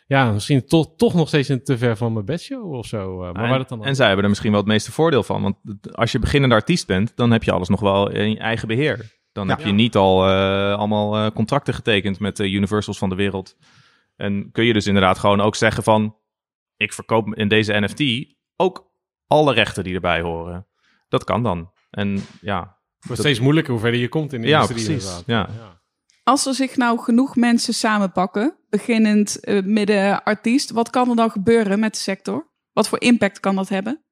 ja, misschien toch, toch nog steeds een te ver van mijn bedshow of zo. eh, maar en, waar dat dan en zij hebben er misschien wel het meeste voordeel van. Want als je beginnende artiest bent, dan heb je alles nog wel in je eigen beheer. Dan Ja. heb je niet al eh, allemaal eh, contracten getekend met de Universals van de wereld. En kun je dus inderdaad gewoon ook zeggen van... ik verkoop in deze NFT ook alle rechten die erbij horen. Dat kan dan. En ja, Het wordt steeds moeilijker hoe verder je komt in de Ja, industrie precies. inderdaad. Ja. Als er zich nou genoeg mensen samenpakken, beginnend eh, midden artiest, wat kan er dan gebeuren met de sector? Wat voor impact kan dat hebben?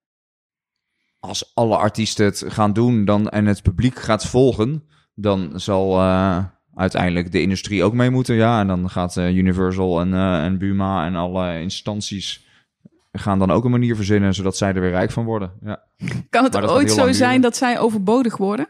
Als alle artiesten het gaan doen dan, en het publiek gaat volgen, dan zal eh, uiteindelijk de industrie ook mee moeten. Ja, en dan gaat eh, Universal en, en Buma en alle instanties gaan dan ook een manier verzinnen, zodat zij er weer rijk van worden. Ja. Kan het ooit zo zijn duren. dat zij overbodig worden?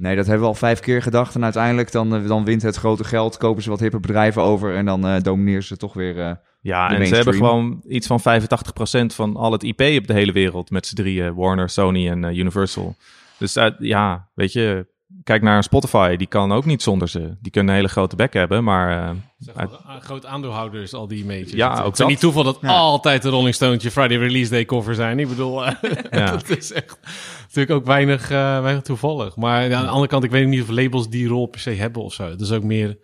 Nee, dat hebben we al vijf keer gedacht. En uiteindelijk dan, eh, dan wint het grote geld, kopen ze wat hippe bedrijven over en dan eh, domineren ze toch weer. eh, Ja, en ze hebben gewoon iets van 85% van al het IP op de hele wereld met z'n drieën. Warner, Sony en Universal. Dus ja, weet je, kijk naar Spotify. Die kan ook niet zonder ze. Die kunnen een hele grote bek hebben, maar... eh, Zeg a- groot aandeelhouders, al die majors. Ja, het, ook het is niet toeval dat Ja. altijd de Rolling Stones je Friday Release Day cover zijn. Ik bedoel, eh, Ja. dat is echt natuurlijk ook weinig, eh, weinig toevallig. Maar ja, aan de andere kant, ik weet niet of labels die rol per se hebben of zo. Het is ook meer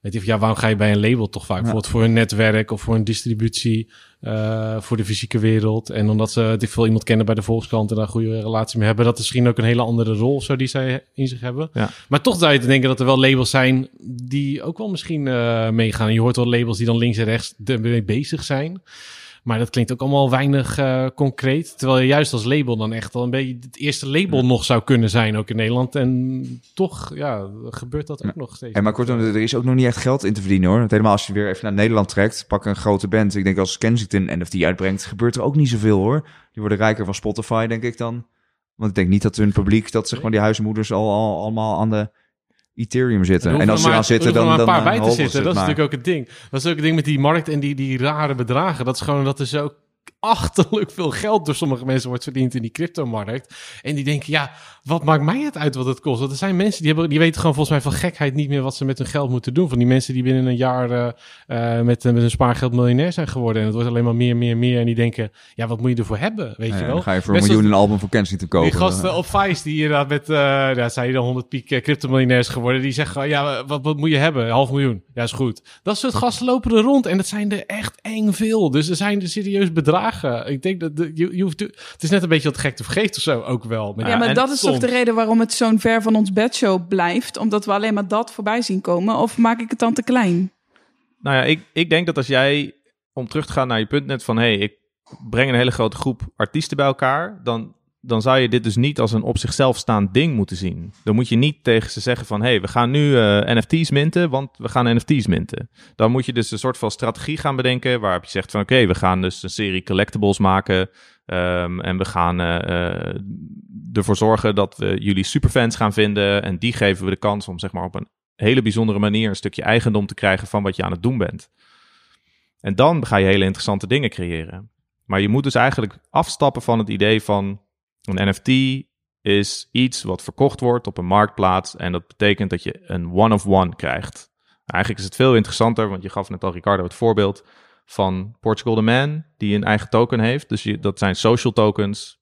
Weet je, ja, waarom ga je bij een label toch vaak? Bijvoorbeeld voor een netwerk of voor een distributie, uh, voor de fysieke wereld. En omdat ze die veel iemand kennen bij de Volkskrant en daar een goede relatie mee hebben, dat is misschien ook een hele andere rol zo die zij in zich hebben. Ja. Maar toch zou je te denken dat er wel labels zijn die ook wel misschien uh, meegaan. Je hoort wel labels die dan links en rechts ermee bezig zijn. Maar dat klinkt ook allemaal weinig uh, concreet. Terwijl je juist als label dan echt al een beetje het eerste label nog zou kunnen zijn, ook in Nederland. En toch, ja, gebeurt dat ook nog steeds. En maar kortom, er is ook nog niet echt geld in te verdienen hoor. Want helemaal als je weer even naar Nederland trekt, pak een grote band. Ik denk als Kensington NFT uitbrengt, gebeurt er ook niet zoveel hoor. Die worden rijker van Spotify, denk ik dan. Want ik denk niet dat hun publiek, dat zeg maar die huismoeders al, al allemaal aan de Ethereum zitten. En als ze aan zitten, dan... Er een paar dan, bij te zitten, dat is natuurlijk ook het ding. Dat is ook het ding met die markt en die, die rare bedragen. Dat is gewoon dat er zo achterlijk veel geld door sommige mensen wordt verdiend in die cryptomarkt. En die denken, ja, wat maakt mij het uit wat het kost? Want er zijn mensen die, hebben, die weten gewoon volgens mij van gekheid niet meer wat ze met hun geld moeten doen. Van die mensen die binnen een jaar uh, uh, met, met hun spaargeld miljonair zijn geworden. En het wordt alleen maar meer, meer, meer. En die denken, ja, wat moet je ervoor hebben? Weet Ja, je dan wel? ga je voor een miljoen een album voor Kensington kopen. Die gasten op Vice die inderdaad met, uh, ja, zijn je dan 100 piek cryptomiljonairs geworden. Die zeggen, ja, wat, wat moet je hebben? Een half miljoen. Ja, is goed. Dat soort gasten lopen er rond. En dat zijn er echt eng veel. Dus er zijn er serieus bedragen. Ik denk dat, de, je, je hoeft, het is net een beetje wat gek te vergeten of zo ook wel. Ja, maar en dat is toch de reden waarom het zo'n ver van ons bedshow blijft? Omdat we alleen maar dat voorbij zien komen? Of maak ik het dan te klein? Nou ja, ik, ik denk dat als jij, om terug te gaan naar je punt net van... hé, hey, ik breng een hele grote groep artiesten bij elkaar... dan, dan zou je dit dus niet als een op zichzelf staand ding moeten zien. Dan moet je niet tegen ze zeggen van... hé, hey, we gaan nu eh, NFT's minten, want we gaan NFT's minten. Dan moet je dus een soort van strategie gaan bedenken... waarop je zegt van oké, we gaan dus een serie collectibles maken... ehm, en we gaan eh, eh, ervoor zorgen dat we jullie superfans gaan vinden... en die geven we de kans om zeg maar op een hele bijzondere manier... een stukje eigendom te krijgen van wat je aan het doen bent. En dan ga je hele interessante dingen creëren. Maar je moet dus eigenlijk afstappen van het idee van een NFT is iets wat verkocht wordt op een marktplaats. En dat betekent dat je een one-of-one krijgt. Eigenlijk is het veel interessanter, want je gaf net al Ricardo het voorbeeld van Portugal the Man, die een eigen token heeft. Dus dat zijn social tokens.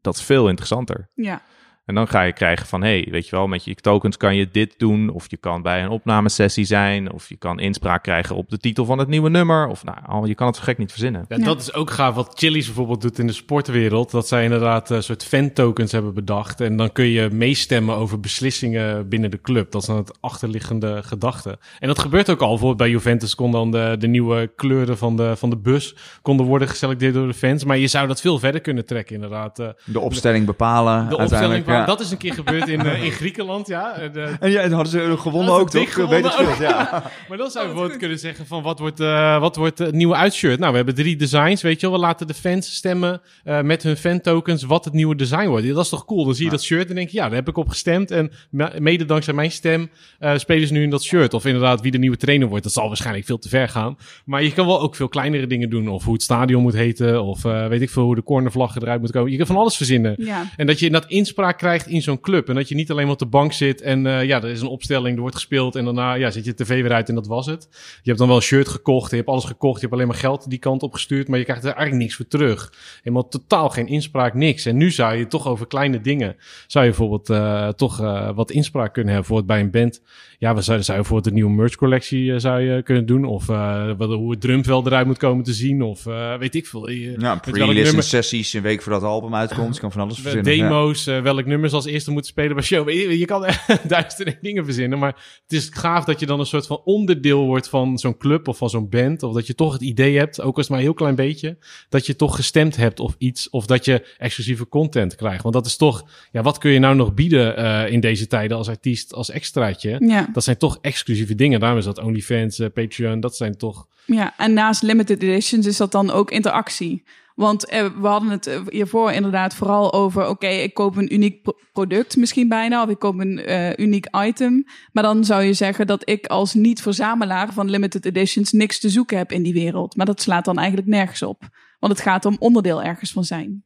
Dat is veel interessanter. Ja. En dan ga je krijgen van, hey, weet je wel, met je tokens kan je dit doen. Of je kan bij een opnamesessie zijn. Of je kan inspraak krijgen op de titel van het nieuwe nummer. Of nou, je kan het zo gek niet verzinnen. Ja, dat is ook gaaf wat Chili's bijvoorbeeld doet in de sportwereld. Dat zij inderdaad een soort fan-tokens hebben bedacht. En dan kun je meestemmen over beslissingen binnen de club. Dat is dan het achterliggende gedachte. En dat gebeurt ook al. Bijvoorbeeld bij Juventus kon dan de, de nieuwe kleuren van de, van de bus konden worden geselecteerd door de fans. Maar je zou dat veel verder kunnen trekken inderdaad. Eh, De opstelling bepalen. De opstelling, uiteindelijk, van- ja. dat is een keer gebeurd in, eh, in Griekenland, ja. Eh, de- En ja, en hadden ze gewonnen ook, toch? gewonnen Weet het ook. veel, ja. Maar dan zou je bijvoorbeeld kunnen zeggen van wat wordt, eh, wat wordt het nieuwe uitshirt? Nou, we hebben drie designs, weet je wel. We laten de fans stemmen eh, met hun fan-tokens wat het nieuwe design wordt. Dat is toch cool? Dan zie je dat shirt en denk je, ja, daar heb ik op gestemd. En me- mede dankzij mijn stem eh, spelen ze nu in dat shirt. Of inderdaad wie de nieuwe trainer wordt. Dat zal waarschijnlijk veel te ver gaan. Maar je kan wel ook veel kleinere dingen doen. Of hoe het stadion moet heten. Of eh, weet ik veel hoe de cornervlaggen eruit moet komen. Je kan van alles verzinnen. Ja. En dat je inderdaad inspraak krijgt in zo'n club. En dat je niet alleen op de bank zit en eh, ja, er is een opstelling, er wordt gespeeld en daarna ja, zet je tv weer uit en dat was het. Je hebt dan wel een shirt gekocht, je hebt alles gekocht, je hebt alleen maar geld die kant op gestuurd, maar je krijgt er eigenlijk niks voor terug. Helemaal totaal geen inspraak, niks. En nu zou je toch over kleine dingen, zou je bijvoorbeeld eh, toch eh, wat inspraak kunnen hebben. Bijvoorbeeld bij een band, ja, we zouden, zou je bijvoorbeeld een nieuwe merch collectie eh, zou je kunnen doen. Of wat, hoe het drumvel eruit moet komen te zien. Of weet ik veel. Welk pre-listen sessies een week voordat het album uitkomt. Kan van alles verzinnen. demo's, welk nummers als eerste moeten spelen bij show. Je, je kan duizenden dingen verzinnen, maar het is gaaf dat je dan een soort van onderdeel wordt van zo'n club of van zo'n band. Of dat je toch het idee hebt, ook als maar een heel klein beetje, dat je toch gestemd hebt of iets. Of dat je exclusieve content krijgt. Want dat is toch, ja, wat kun je nou nog bieden eh, in deze tijden als artiest, als extraatje? Ja. Dat zijn toch exclusieve dingen. Daarom is dat OnlyFans, eh, Patreon, dat zijn toch... ja, en naast limited editions is dat dan ook interactie. Want eh, we hadden het eh, hiervoor inderdaad vooral over... oké, ik koop een uniek pro- product misschien bijna... of ik koop een eh, uniek item. Maar dan zou je zeggen dat ik als niet-verzamelaar van limited editions... niks te zoeken heb in die wereld. Maar dat slaat dan eigenlijk nergens op. Want het gaat om onderdeel ergens van zijn.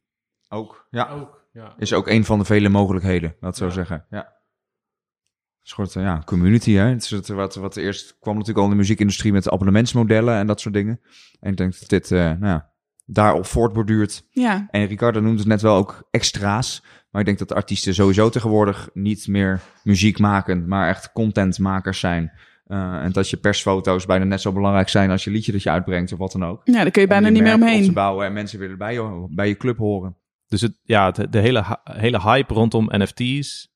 Ook, ja. Ook, ja. Is ook een van de vele mogelijkheden, laat zo Ja. zeggen. Ja. Een soort ja, community, hè. Het is het, wat, wat eerst kwam natuurlijk al in de muziekindustrie met abonnementsmodellen en dat soort dingen. En ik denk dat dit, eh, nou ja, daarop voortborduurt. Ja, En Ricardo noemde het net wel ook extra's. Maar ik denk dat artiesten sowieso tegenwoordig niet meer muziek maken, maar echt contentmakers zijn. Eh, en dat je persfoto's bijna net zo belangrijk zijn als je liedje dat je uitbrengt of wat dan ook. Ja, daar kun je bijna niet meer te omheen. bouwen en mensen willen bij je, bij je club horen. Dus het, ja, het- de hele, hele hype rondom NFT's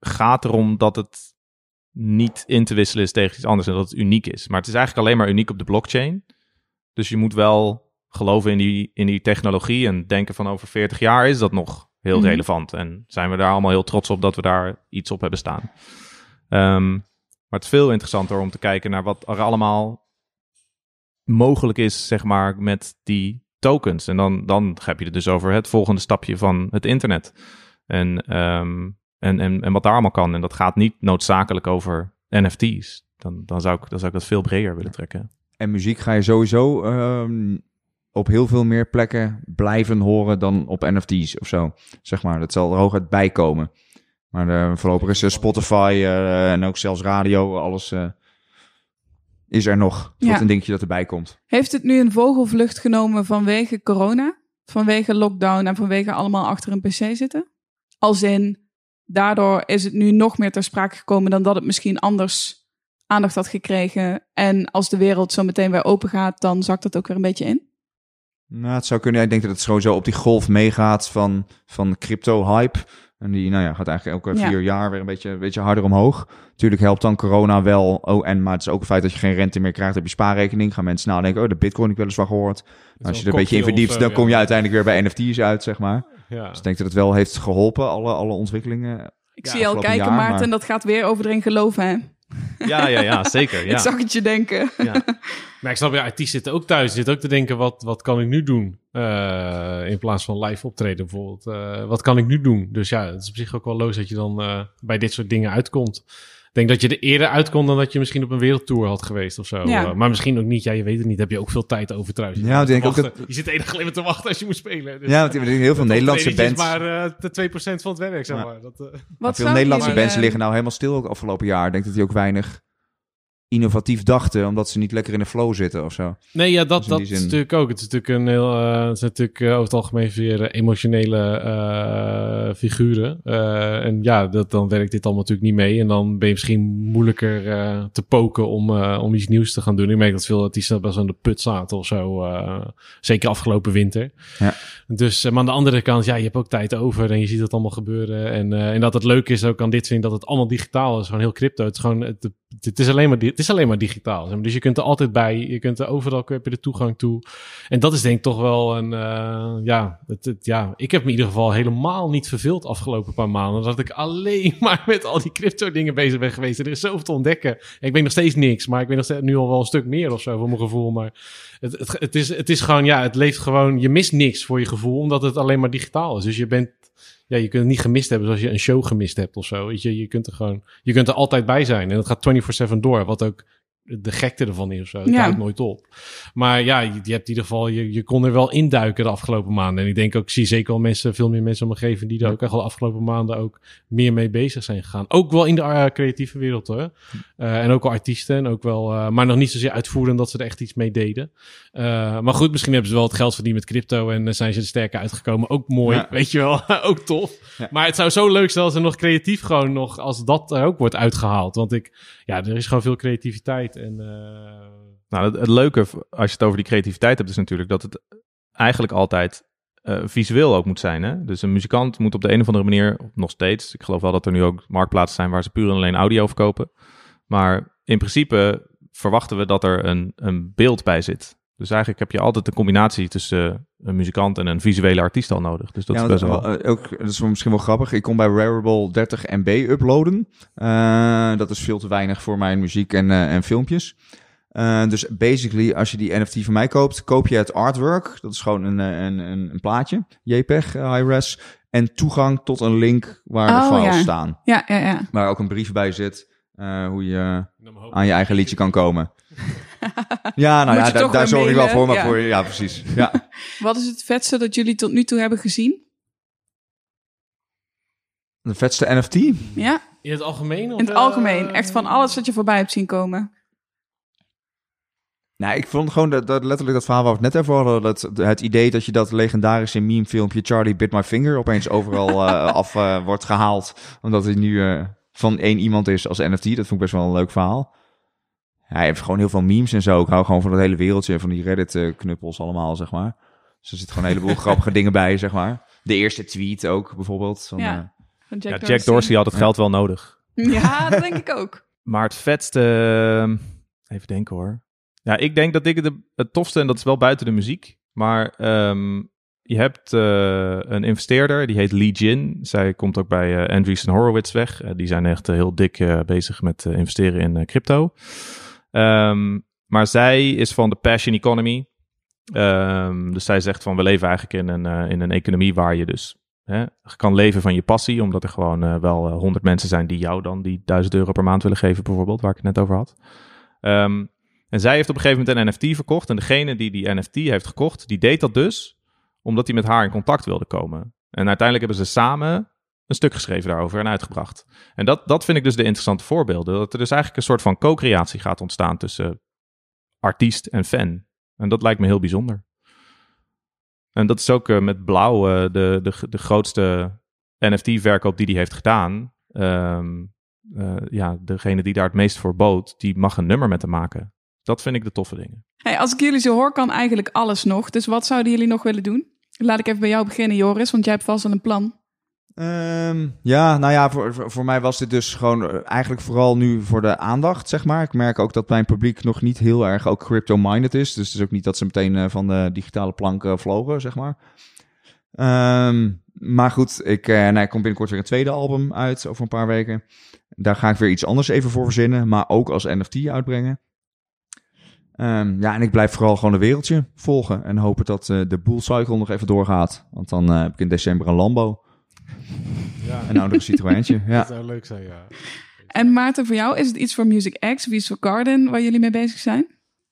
gaat erom dat het niet in te wisselen is tegen iets anders en dat het uniek is. Maar het is eigenlijk alleen maar uniek op de blockchain. Dus je moet wel geloven in die, in die technologie en denken van over 40 jaar is dat nog heel Mhm. relevant. En zijn we daar allemaal heel trots op dat we daar iets op hebben staan. Ehm, maar het is veel interessanter om te kijken naar wat er allemaal mogelijk is, zeg maar, met die tokens. En dan, dan heb je het dus over het volgende stapje van het internet. En, ehm, en, en, en wat daar allemaal kan. En dat gaat niet noodzakelijk over NFT's. Dan, dan, zou, ik, dan zou ik dat veel breder willen trekken. En muziek ga je sowieso ehm, op heel veel meer plekken blijven horen dan op NFT's of zo. Zeg maar, dat zal er hooguit bij komen. Maar eh, voorlopig is eh, Spotify eh, en ook zelfs radio, alles is er nog. Ja. Wat een dingetje dat erbij komt. Heeft het nu een vogelvlucht genomen vanwege corona? Vanwege lockdown en vanwege allemaal achter een pc zitten? Als in, daardoor is het nu nog meer ter sprake gekomen dan dat het misschien anders aandacht had gekregen. En als de wereld zo meteen weer open gaat, dan zakt dat ook weer een beetje in. Nou, het zou kunnen. Ik denk dat het sowieso op die golf meegaat van, van crypto-hype. En die nou ja, gaat eigenlijk elke Ja. vier jaar weer een beetje, een beetje harder omhoog. Natuurlijk helpt dan corona wel. Oh, en, maar het is ook het feit dat je geen rente meer krijgt op je spaarrekening. Gaan mensen nadenken, oh, de bitcoin heb ik wel eens van gehoord. als je er een beetje in verdiept, dan kom je uiteindelijk weer bij NFT's uit, zeg maar. Ja. Dus ik denk dat het wel heeft geholpen, alle, alle ontwikkelingen. Ik Ja, zie je al kijken, jaar, Maarten, maar- dat gaat weer over erin geloven, hè? Ja, ja, ja, zeker. Ja. Ik zag het je denken. Ja. Maar ik snap, ja, artiesten zitten ook thuis. Zitten ook te denken, wat, wat kan ik nu doen? Eh, in plaats van live optreden bijvoorbeeld. Eh, wat kan ik nu doen? Dus ja, het is op zich ook wel logisch dat je dan eh, bij dit soort dingen uitkomt. Ik denk dat je er eerder uitkomt dan dat je misschien op een wereldtour had geweest of zo. Ja. Eh, maar misschien ook niet. Ja, je weet het niet. Heb je ook veel tijd over trouwens. Je Ja, ik denk ook wachten. Je zit enige alleen maar te wachten als je moet spelen. Dus, Ja, want heel veel dat Nederlandse bands... is maar eh, de 2% van het werk, zeg Ja. maar. Dat, eh, Wat veel Nederlandse bands liggen nou helemaal stil ook afgelopen jaar. Ik denk dat die ook weinig innovatief dachten, omdat ze niet lekker in de flow zitten of zo. Nee, ja, dat, Dus dat is zin- natuurlijk ook. Het is natuurlijk een heel, eh, het is natuurlijk eh, over het algemeen weer emotionele eh, figuren. En ja, dat, dan werkt dit allemaal natuurlijk niet mee. En dan ben je misschien moeilijker te poken om, om iets nieuws te gaan doen. Ik merk dat veel artiesten best wel aan de put zaten of zo. zeker afgelopen winter. Ja. Dus, maar aan de andere kant, ja, je hebt ook tijd over en je ziet het allemaal gebeuren. En, en dat het leuk is ook aan dit vind dat het allemaal digitaal is. Gewoon heel crypto. Het is gewoon, het, het is alleen maar, di- het is alleen maar digitaal. Dus je kunt er altijd bij. Je kunt er overal heb je de toegang toe. En dat is denk ik toch wel een, eh, ja, het, het- ja, ik heb me in ieder geval helemaal niet verveeld afgelopen paar maanden. Dat ik alleen maar met al die crypto dingen bezig ben geweest. En er is zoveel te ontdekken. En ik weet nog steeds niks, maar ik weet nog steeds nu al wel een stuk meer of zo voor mijn gevoel. Maar het, het, het, is, het is gewoon, ja, het leeft gewoon, je mist niks voor je gevoel, omdat het alleen maar digitaal is. Dus je bent, ja, je kunt het niet gemist hebben zoals je een show gemist hebt of zo. Je, je kunt er gewoon, je kunt er altijd bij zijn. En het gaat 24-7 door, wat ook de gekte ervan is of zo. Het Ja. houdt nooit op. Maar ja, je, je hebt in ieder geval, je, je kon er wel induiken de afgelopen maanden. En ik denk ook, ik zie zeker wel mensen, veel meer mensen om me geven die daar ook echt al de afgelopen maanden ook meer mee bezig zijn gegaan. Ook wel in de eh, creatieve wereld hoor. Eh, en ook wel artiesten. En ook wel, eh, maar nog niet zozeer uitvoeren dat ze er echt iets mee deden. Eh, maar goed, misschien hebben ze wel het geld verdiend met crypto en zijn ze er sterker uitgekomen. Ook mooi, Ja. weet je wel. ook tof. Ja. Maar het zou zo leuk zijn als er nog creatief gewoon nog, als dat er ook wordt uitgehaald. Want ik, ja, er is gewoon veel creativiteit. Eh, Nou, het, het leuke als je het over die creativiteit hebt, is natuurlijk dat het eigenlijk altijd eh, visueel ook moet zijn. Hè? Dus een muzikant moet op de een of andere manier, nog steeds, ik geloof wel dat er nu ook marktplaatsen zijn waar ze puur en alleen audio verkopen. Maar in principe verwachten we dat er een, een beeld bij zit. Dus eigenlijk heb je altijd een combinatie tussen een muzikant en een visuele artiest al nodig. Dus dat ja, is best wel... eh, ook, dat is wel misschien wel grappig. Ik kon bij Rarible 30 MB uploaden. Eh, dat is veel te weinig voor mijn muziek en, eh, en filmpjes. Eh, dus basically, als je die NFT van mij koopt, koop je het artwork. Dat is gewoon een, een, een, een plaatje, JPEG, high-res. En toegang tot een link waar de Oh, files ja. staan. Ja, ja, ja. Waar ook een brief bij zit, eh, hoe je aan je eigen liedje kan komen. Ja, nou ja, daar, zorg ik wel voor, maar ja. voor ja, precies. Ja. Wat is het vetste dat jullie tot nu toe hebben gezien? De vetste NFT? Ja, In het algemeen? Of, in het eh, algemeen. Echt van alles wat je voorbij hebt zien komen. Nou, ik vond gewoon dat, dat letterlijk dat verhaal waar we het net over hadden. Dat, het idee dat je dat legendarische meme-filmpje Charlie Bit My Finger opeens overal eh, af eh, wordt gehaald. Omdat hij nu eh, van één iemand is als NFT. Dat vond ik best wel een leuk verhaal. Hij heeft gewoon heel veel memes en zo. Ik hou gewoon van dat hele wereldje, van die Reddit-knuppels allemaal, zeg maar. Dus er zitten gewoon een heleboel grappige dingen bij, zeg maar. De eerste tweet ook, bijvoorbeeld. Van, Ja. eh, Van Jack, Ja, Dorsey. Jack Dorsey had het geld wel nodig. Ja, dat denk ik ook. Maar het vetste... ehm, Even denken hoor. Ja, ik denk dat ik het, het tofste, en dat is wel buiten de muziek, maar ehm, je hebt eh, een investeerder, die heet Lee Jin. Zij komt ook bij eh, Andreessen Horowitz weg. Eh, die zijn echt eh, heel dik eh, bezig met eh, investeren in eh, crypto. Ehm, maar zij is van de passion economy. Ehm, dus zij zegt van we leven eigenlijk in een, eh, in een economie waar je dus hè, kan leven van je passie. Omdat er gewoon eh, wel eh, honderd mensen zijn die jou dan die 1000 euro per maand willen geven bijvoorbeeld, waar ik het net over had. Ehm, en zij heeft op een gegeven moment een NFT verkocht. En degene die die NFT heeft gekocht, die deed dat dus omdat hij met haar in contact wilde komen. En uiteindelijk hebben ze samen een stuk geschreven daarover en uitgebracht. En dat, dat vind ik dus de interessante voorbeelden. Dat er dus eigenlijk een soort van co-creatie gaat ontstaan tussen artiest en fan. En dat lijkt me heel bijzonder. En dat is ook eh, met Blauw eh, de, de, de grootste NFT-verkoop die hij heeft gedaan. Ehm, eh, ja, degene die daar het meest voor bood, die mag een nummer met hem maken. Dat vind ik de toffe dingen. Hey, als ik jullie zo hoor, kan eigenlijk alles nog. Dus wat zouden jullie nog willen doen? Laat ik even bij jou beginnen, Joris, want jij hebt vast al een plan. Ehm, ja, nou ja, voor, voor mij was dit dus gewoon eh, eigenlijk vooral nu voor de aandacht, zeg maar. Ik merk ook dat mijn publiek nog niet heel erg ook crypto-minded is. Dus het is ook niet dat ze meteen eh, van de digitale plank vlogen, zeg maar. Ehm, maar goed, ik, eh nou, komt binnenkort weer een tweede album uit over een paar weken. Daar ga ik weer iets anders even voor verzinnen, maar ook als NFT uitbrengen. Ehm, ja, en ik blijf vooral gewoon een wereldje volgen en hopen dat eh, de bull nog even doorgaat. Want dan heb ik in december een Lambo. Ja, En nou nog een Citroëntje. Ja. dat zou leuk zijn, ja. En Maarten, voor jou is het iets voor Music X of iets voor Garden waar jullie mee bezig zijn?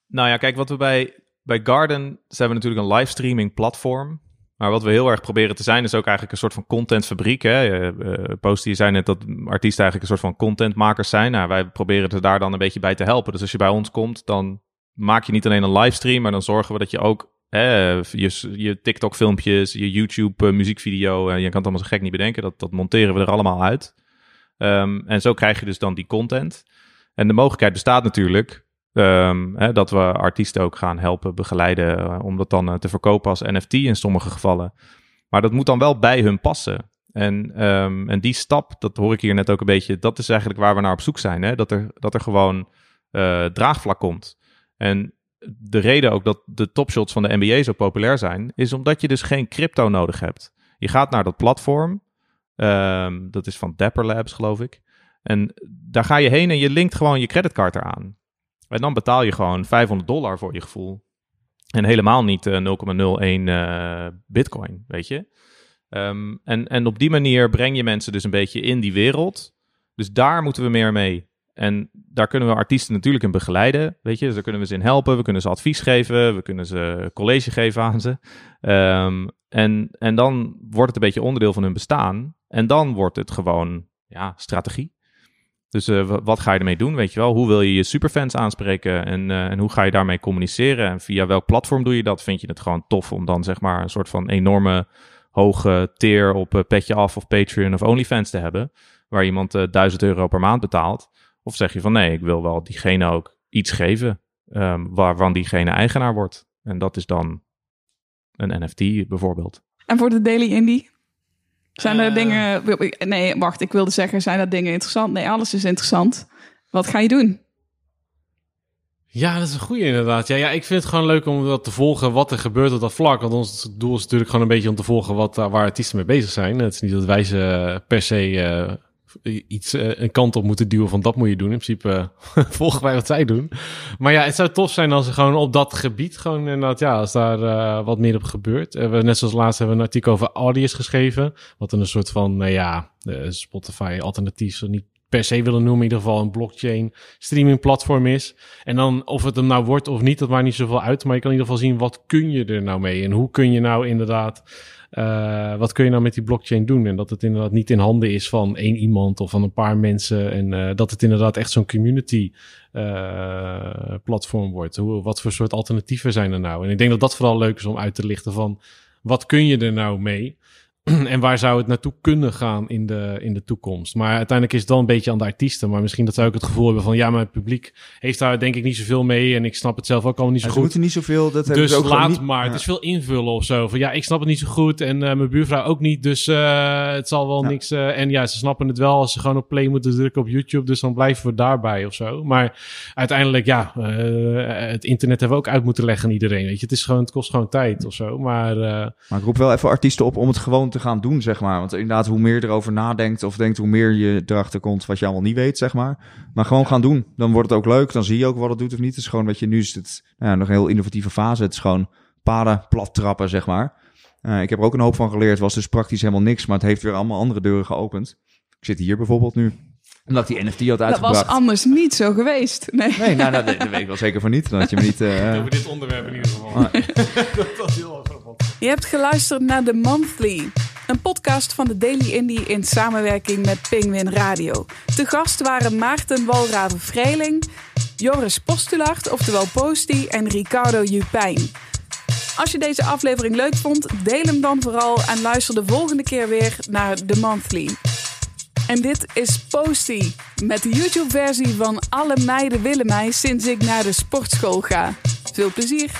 Nou ja, kijk, wat we bij, bij Garden zijn we natuurlijk een livestreaming platform. Maar wat we heel erg proberen te zijn, is ook eigenlijk een soort van contentfabriek. Hè? Uh, Post, je zei net dat artiesten eigenlijk een soort van contentmakers zijn. Nou, wij proberen er daar dan een beetje bij te helpen. Dus als je bij ons komt, dan maak je niet alleen een livestream, maar dan zorgen we dat je ook hè, je, je TikTok-filmpjes, je YouTube-muziekvideo, uh, je kan het allemaal zo gek niet bedenken, dat, dat monteren we er allemaal uit. Um, en zo krijg je dus dan die content. En de mogelijkheid bestaat natuurlijk Um, hè, dat we artiesten ook gaan helpen, begeleiden, uh, om dat dan te verkopen als NFT in sommige gevallen. Maar dat moet dan wel bij hun passen. En, um, en die stap, dat hoor ik hier net ook een beetje, dat is eigenlijk waar we naar op zoek zijn. Hè? Dat, er, dat er gewoon uh, draagvlak komt. En de reden ook dat de topshots van de NBA zo populair zijn, is omdat je dus geen crypto nodig hebt. Je gaat naar dat platform, um, dat is van Dapper Labs geloof ik. En daar ga je heen en je linkt gewoon je creditcard eraan. En dan betaal je gewoon 500 dollar voor je gevoel. En helemaal niet uh, 0,01 uh, bitcoin, weet je. Um, en, en op die manier breng je mensen dus een beetje in die wereld. Dus daar moeten we meer mee. En daar kunnen we artiesten natuurlijk in begeleiden, weet je. Dus daar kunnen we ze in helpen, we kunnen ze advies geven, we kunnen ze college geven aan ze. Um, en, en dan wordt het een beetje onderdeel van hun bestaan. En dan wordt het gewoon, ja, strategie. Dus uh, wat ga je ermee doen, weet je wel? Hoe wil je je superfans aanspreken en, uh, en hoe ga je daarmee communiceren? En via welk platform doe je dat? Vind je het gewoon tof om dan zeg maar een soort van enorme hoge tier op uh, Petje Af of Patreon of OnlyFans te hebben, waar iemand uh, 1000 euro per maand betaalt? Of zeg je van nee, ik wil wel diegene ook iets geven um, waarvan diegene eigenaar wordt? En dat is dan een NFT bijvoorbeeld. En voor de Daily Indie? Zijn er uh, dingen... Nee, wacht, ik wilde zeggen, zijn dat dingen interessant? Nee, alles is interessant. Wat ga je doen? Ja, dat is een goede inderdaad. Ja, ja, ik vind het gewoon leuk om dat te volgen wat er gebeurt op dat vlak. Want ons doel is natuurlijk gewoon een beetje om te volgen wat, uh, waar artiesten mee bezig zijn. Het is niet dat wij ze per se uh, iets een kant op moeten duwen van dat moet je doen. In principe volgen wij wat zij doen. Maar ja, het zou tof zijn als er gewoon op dat gebied gewoon inderdaad, ja, als daar wat meer op gebeurt. We, net zoals laatst hebben we een artikel over Audius geschreven. Wat een soort van, nou ja, Spotify alternatief, zo niet per se willen noemen, in ieder geval een blockchain streaming platform is. En dan of het hem nou wordt of niet, dat maakt niet zoveel uit. Maar je kan in ieder geval zien, wat kun je er nou mee? En hoe kun je nou inderdaad, uh, wat kun je nou met die blockchain doen? En dat het inderdaad niet in handen is van één iemand of van een paar mensen. En uh, dat het inderdaad echt zo'n community uh, platform wordt. Hoe, wat voor soort alternatieven zijn er nou? En ik denk dat dat vooral leuk is om uit te lichten van, wat kun je er nou mee? en waar zou het naartoe kunnen gaan in de, in de toekomst? Maar uiteindelijk is het dan een beetje aan de artiesten. Maar misschien dat zij ook het gevoel hebben van... ja, het publiek heeft daar denk ik niet zoveel mee... en ik snap het zelf ook allemaal niet zo ze goed. moeten niet zoveel. Dat Dus ze ook laat niet- maar. Ja. Het is veel invullen of zo. Van ja, ik snap het niet zo goed. En eh, mijn buurvrouw ook niet. Dus eh, het zal wel Ja. niks. eh, en ja, ze snappen het wel als ze gewoon op play moeten drukken op YouTube. Dus dan blijven we daarbij of zo. Maar uiteindelijk, ja, het internet hebben we ook uit moeten leggen aan iedereen. Weet je, het, is gewoon, het kost gewoon tijd of zo. Maar Maar ik roep wel even artiesten op om het gewoon te gaan doen, zeg maar. Want inderdaad, hoe meer je erover nadenkt of denkt, hoe meer je erachter komt wat je allemaal niet weet, zeg maar. Maar gewoon gaan doen. Dan wordt het ook leuk. Dan zie je ook wat het doet of niet. Het is gewoon dat je nu is het nou ja, nog een heel innovatieve fase. Het is gewoon paden plat trappen, zeg maar. Eh, ik heb er ook een hoop van geleerd. Het was dus praktisch helemaal niks, maar het heeft weer allemaal andere deuren geopend. Ik zit hier bijvoorbeeld nu. Omdat die NFT had Dat uitgebracht. was anders niet zo geweest. Nee. Nee, nou, dat, dat weet ik wel zeker van niet. Dan had je me niet... eh, over dit onderwerp in ieder geval. Ah. dat was heel erg. Je hebt geluisterd naar The Monthly, een podcast van de Daily Indie in samenwerking met Penguin Radio. Te gast waren Maarten Walraven Vreeling, Joris Postulacht, oftewel Posty, en Ricardo Jupijn. Als je deze aflevering leuk vond, deel hem dan vooral en luister de volgende keer weer naar The Monthly. En dit is Posty met de YouTube-versie van Alle meiden willen mij sinds ik naar de sportschool ga. Veel plezier!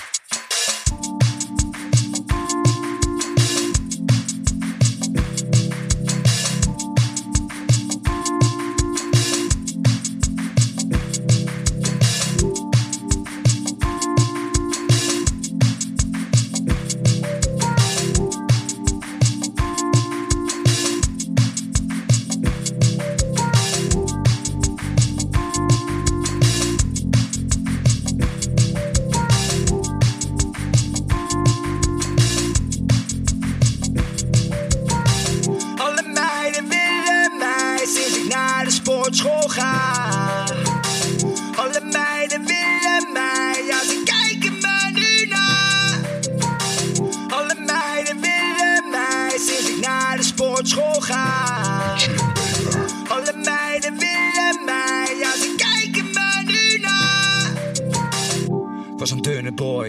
Was een dunne boy,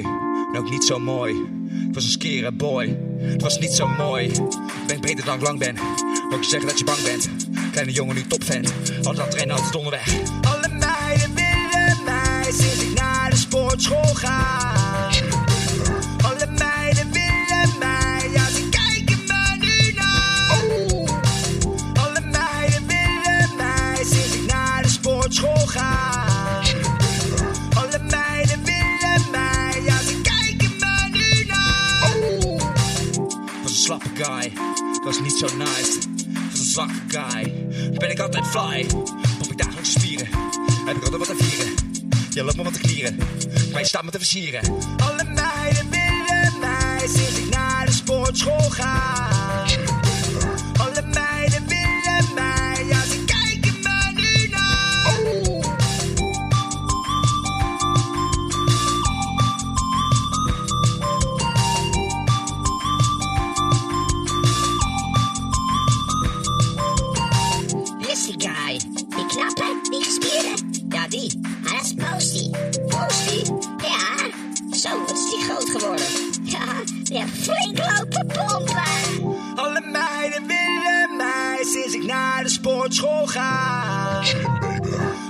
en ook niet zo mooi. Ik was een skere boy, het was niet zo mooi. Ik ben beter dan ik lang ben, ook je zeggen dat je bang bent. Kleine jongen nu topfan, altijd aan het rennen, altijd onderweg. Alle meiden willen mij sinds ik naar de sportschool ga. Was niet zo nice. Was een zwakke guy, ben ik altijd fly. Pop ik dagelijks spieren, heb ik altijd wat te vieren. Je loopt me wat te klieren, je staat me te versieren. Alle meiden willen mij sinds ik naar de sportschool ga. Naar de sportschool ga.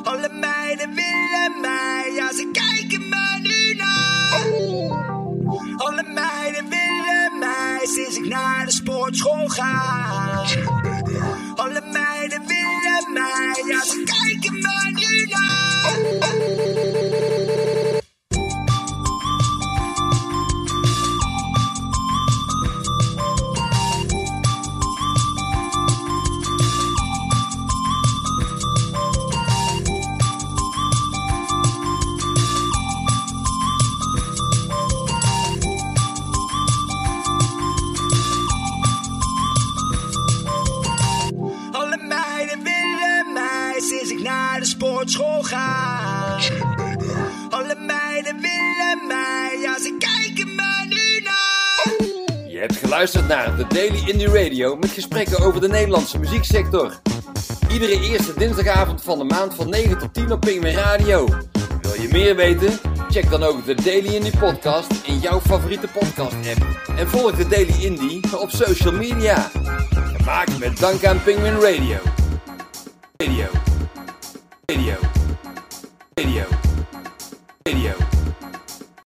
Alle meiden willen mij, ja ze kijken me nu na. Alle meiden willen mij sinds ik naar de sportschool ga. Geluisterd naar de Daily Indie Radio met gesprekken over de Nederlandse muzieksector. Iedere eerste dinsdagavond van de maand van 9 tot 10 op Pingwin Radio. Wil je meer weten? Check dan ook de Daily Indie podcast in jouw favoriete podcast app. En volg de Daily Indie op social media. Gemaakt met dank aan Penguin Radio. Radio. Radio. Radio.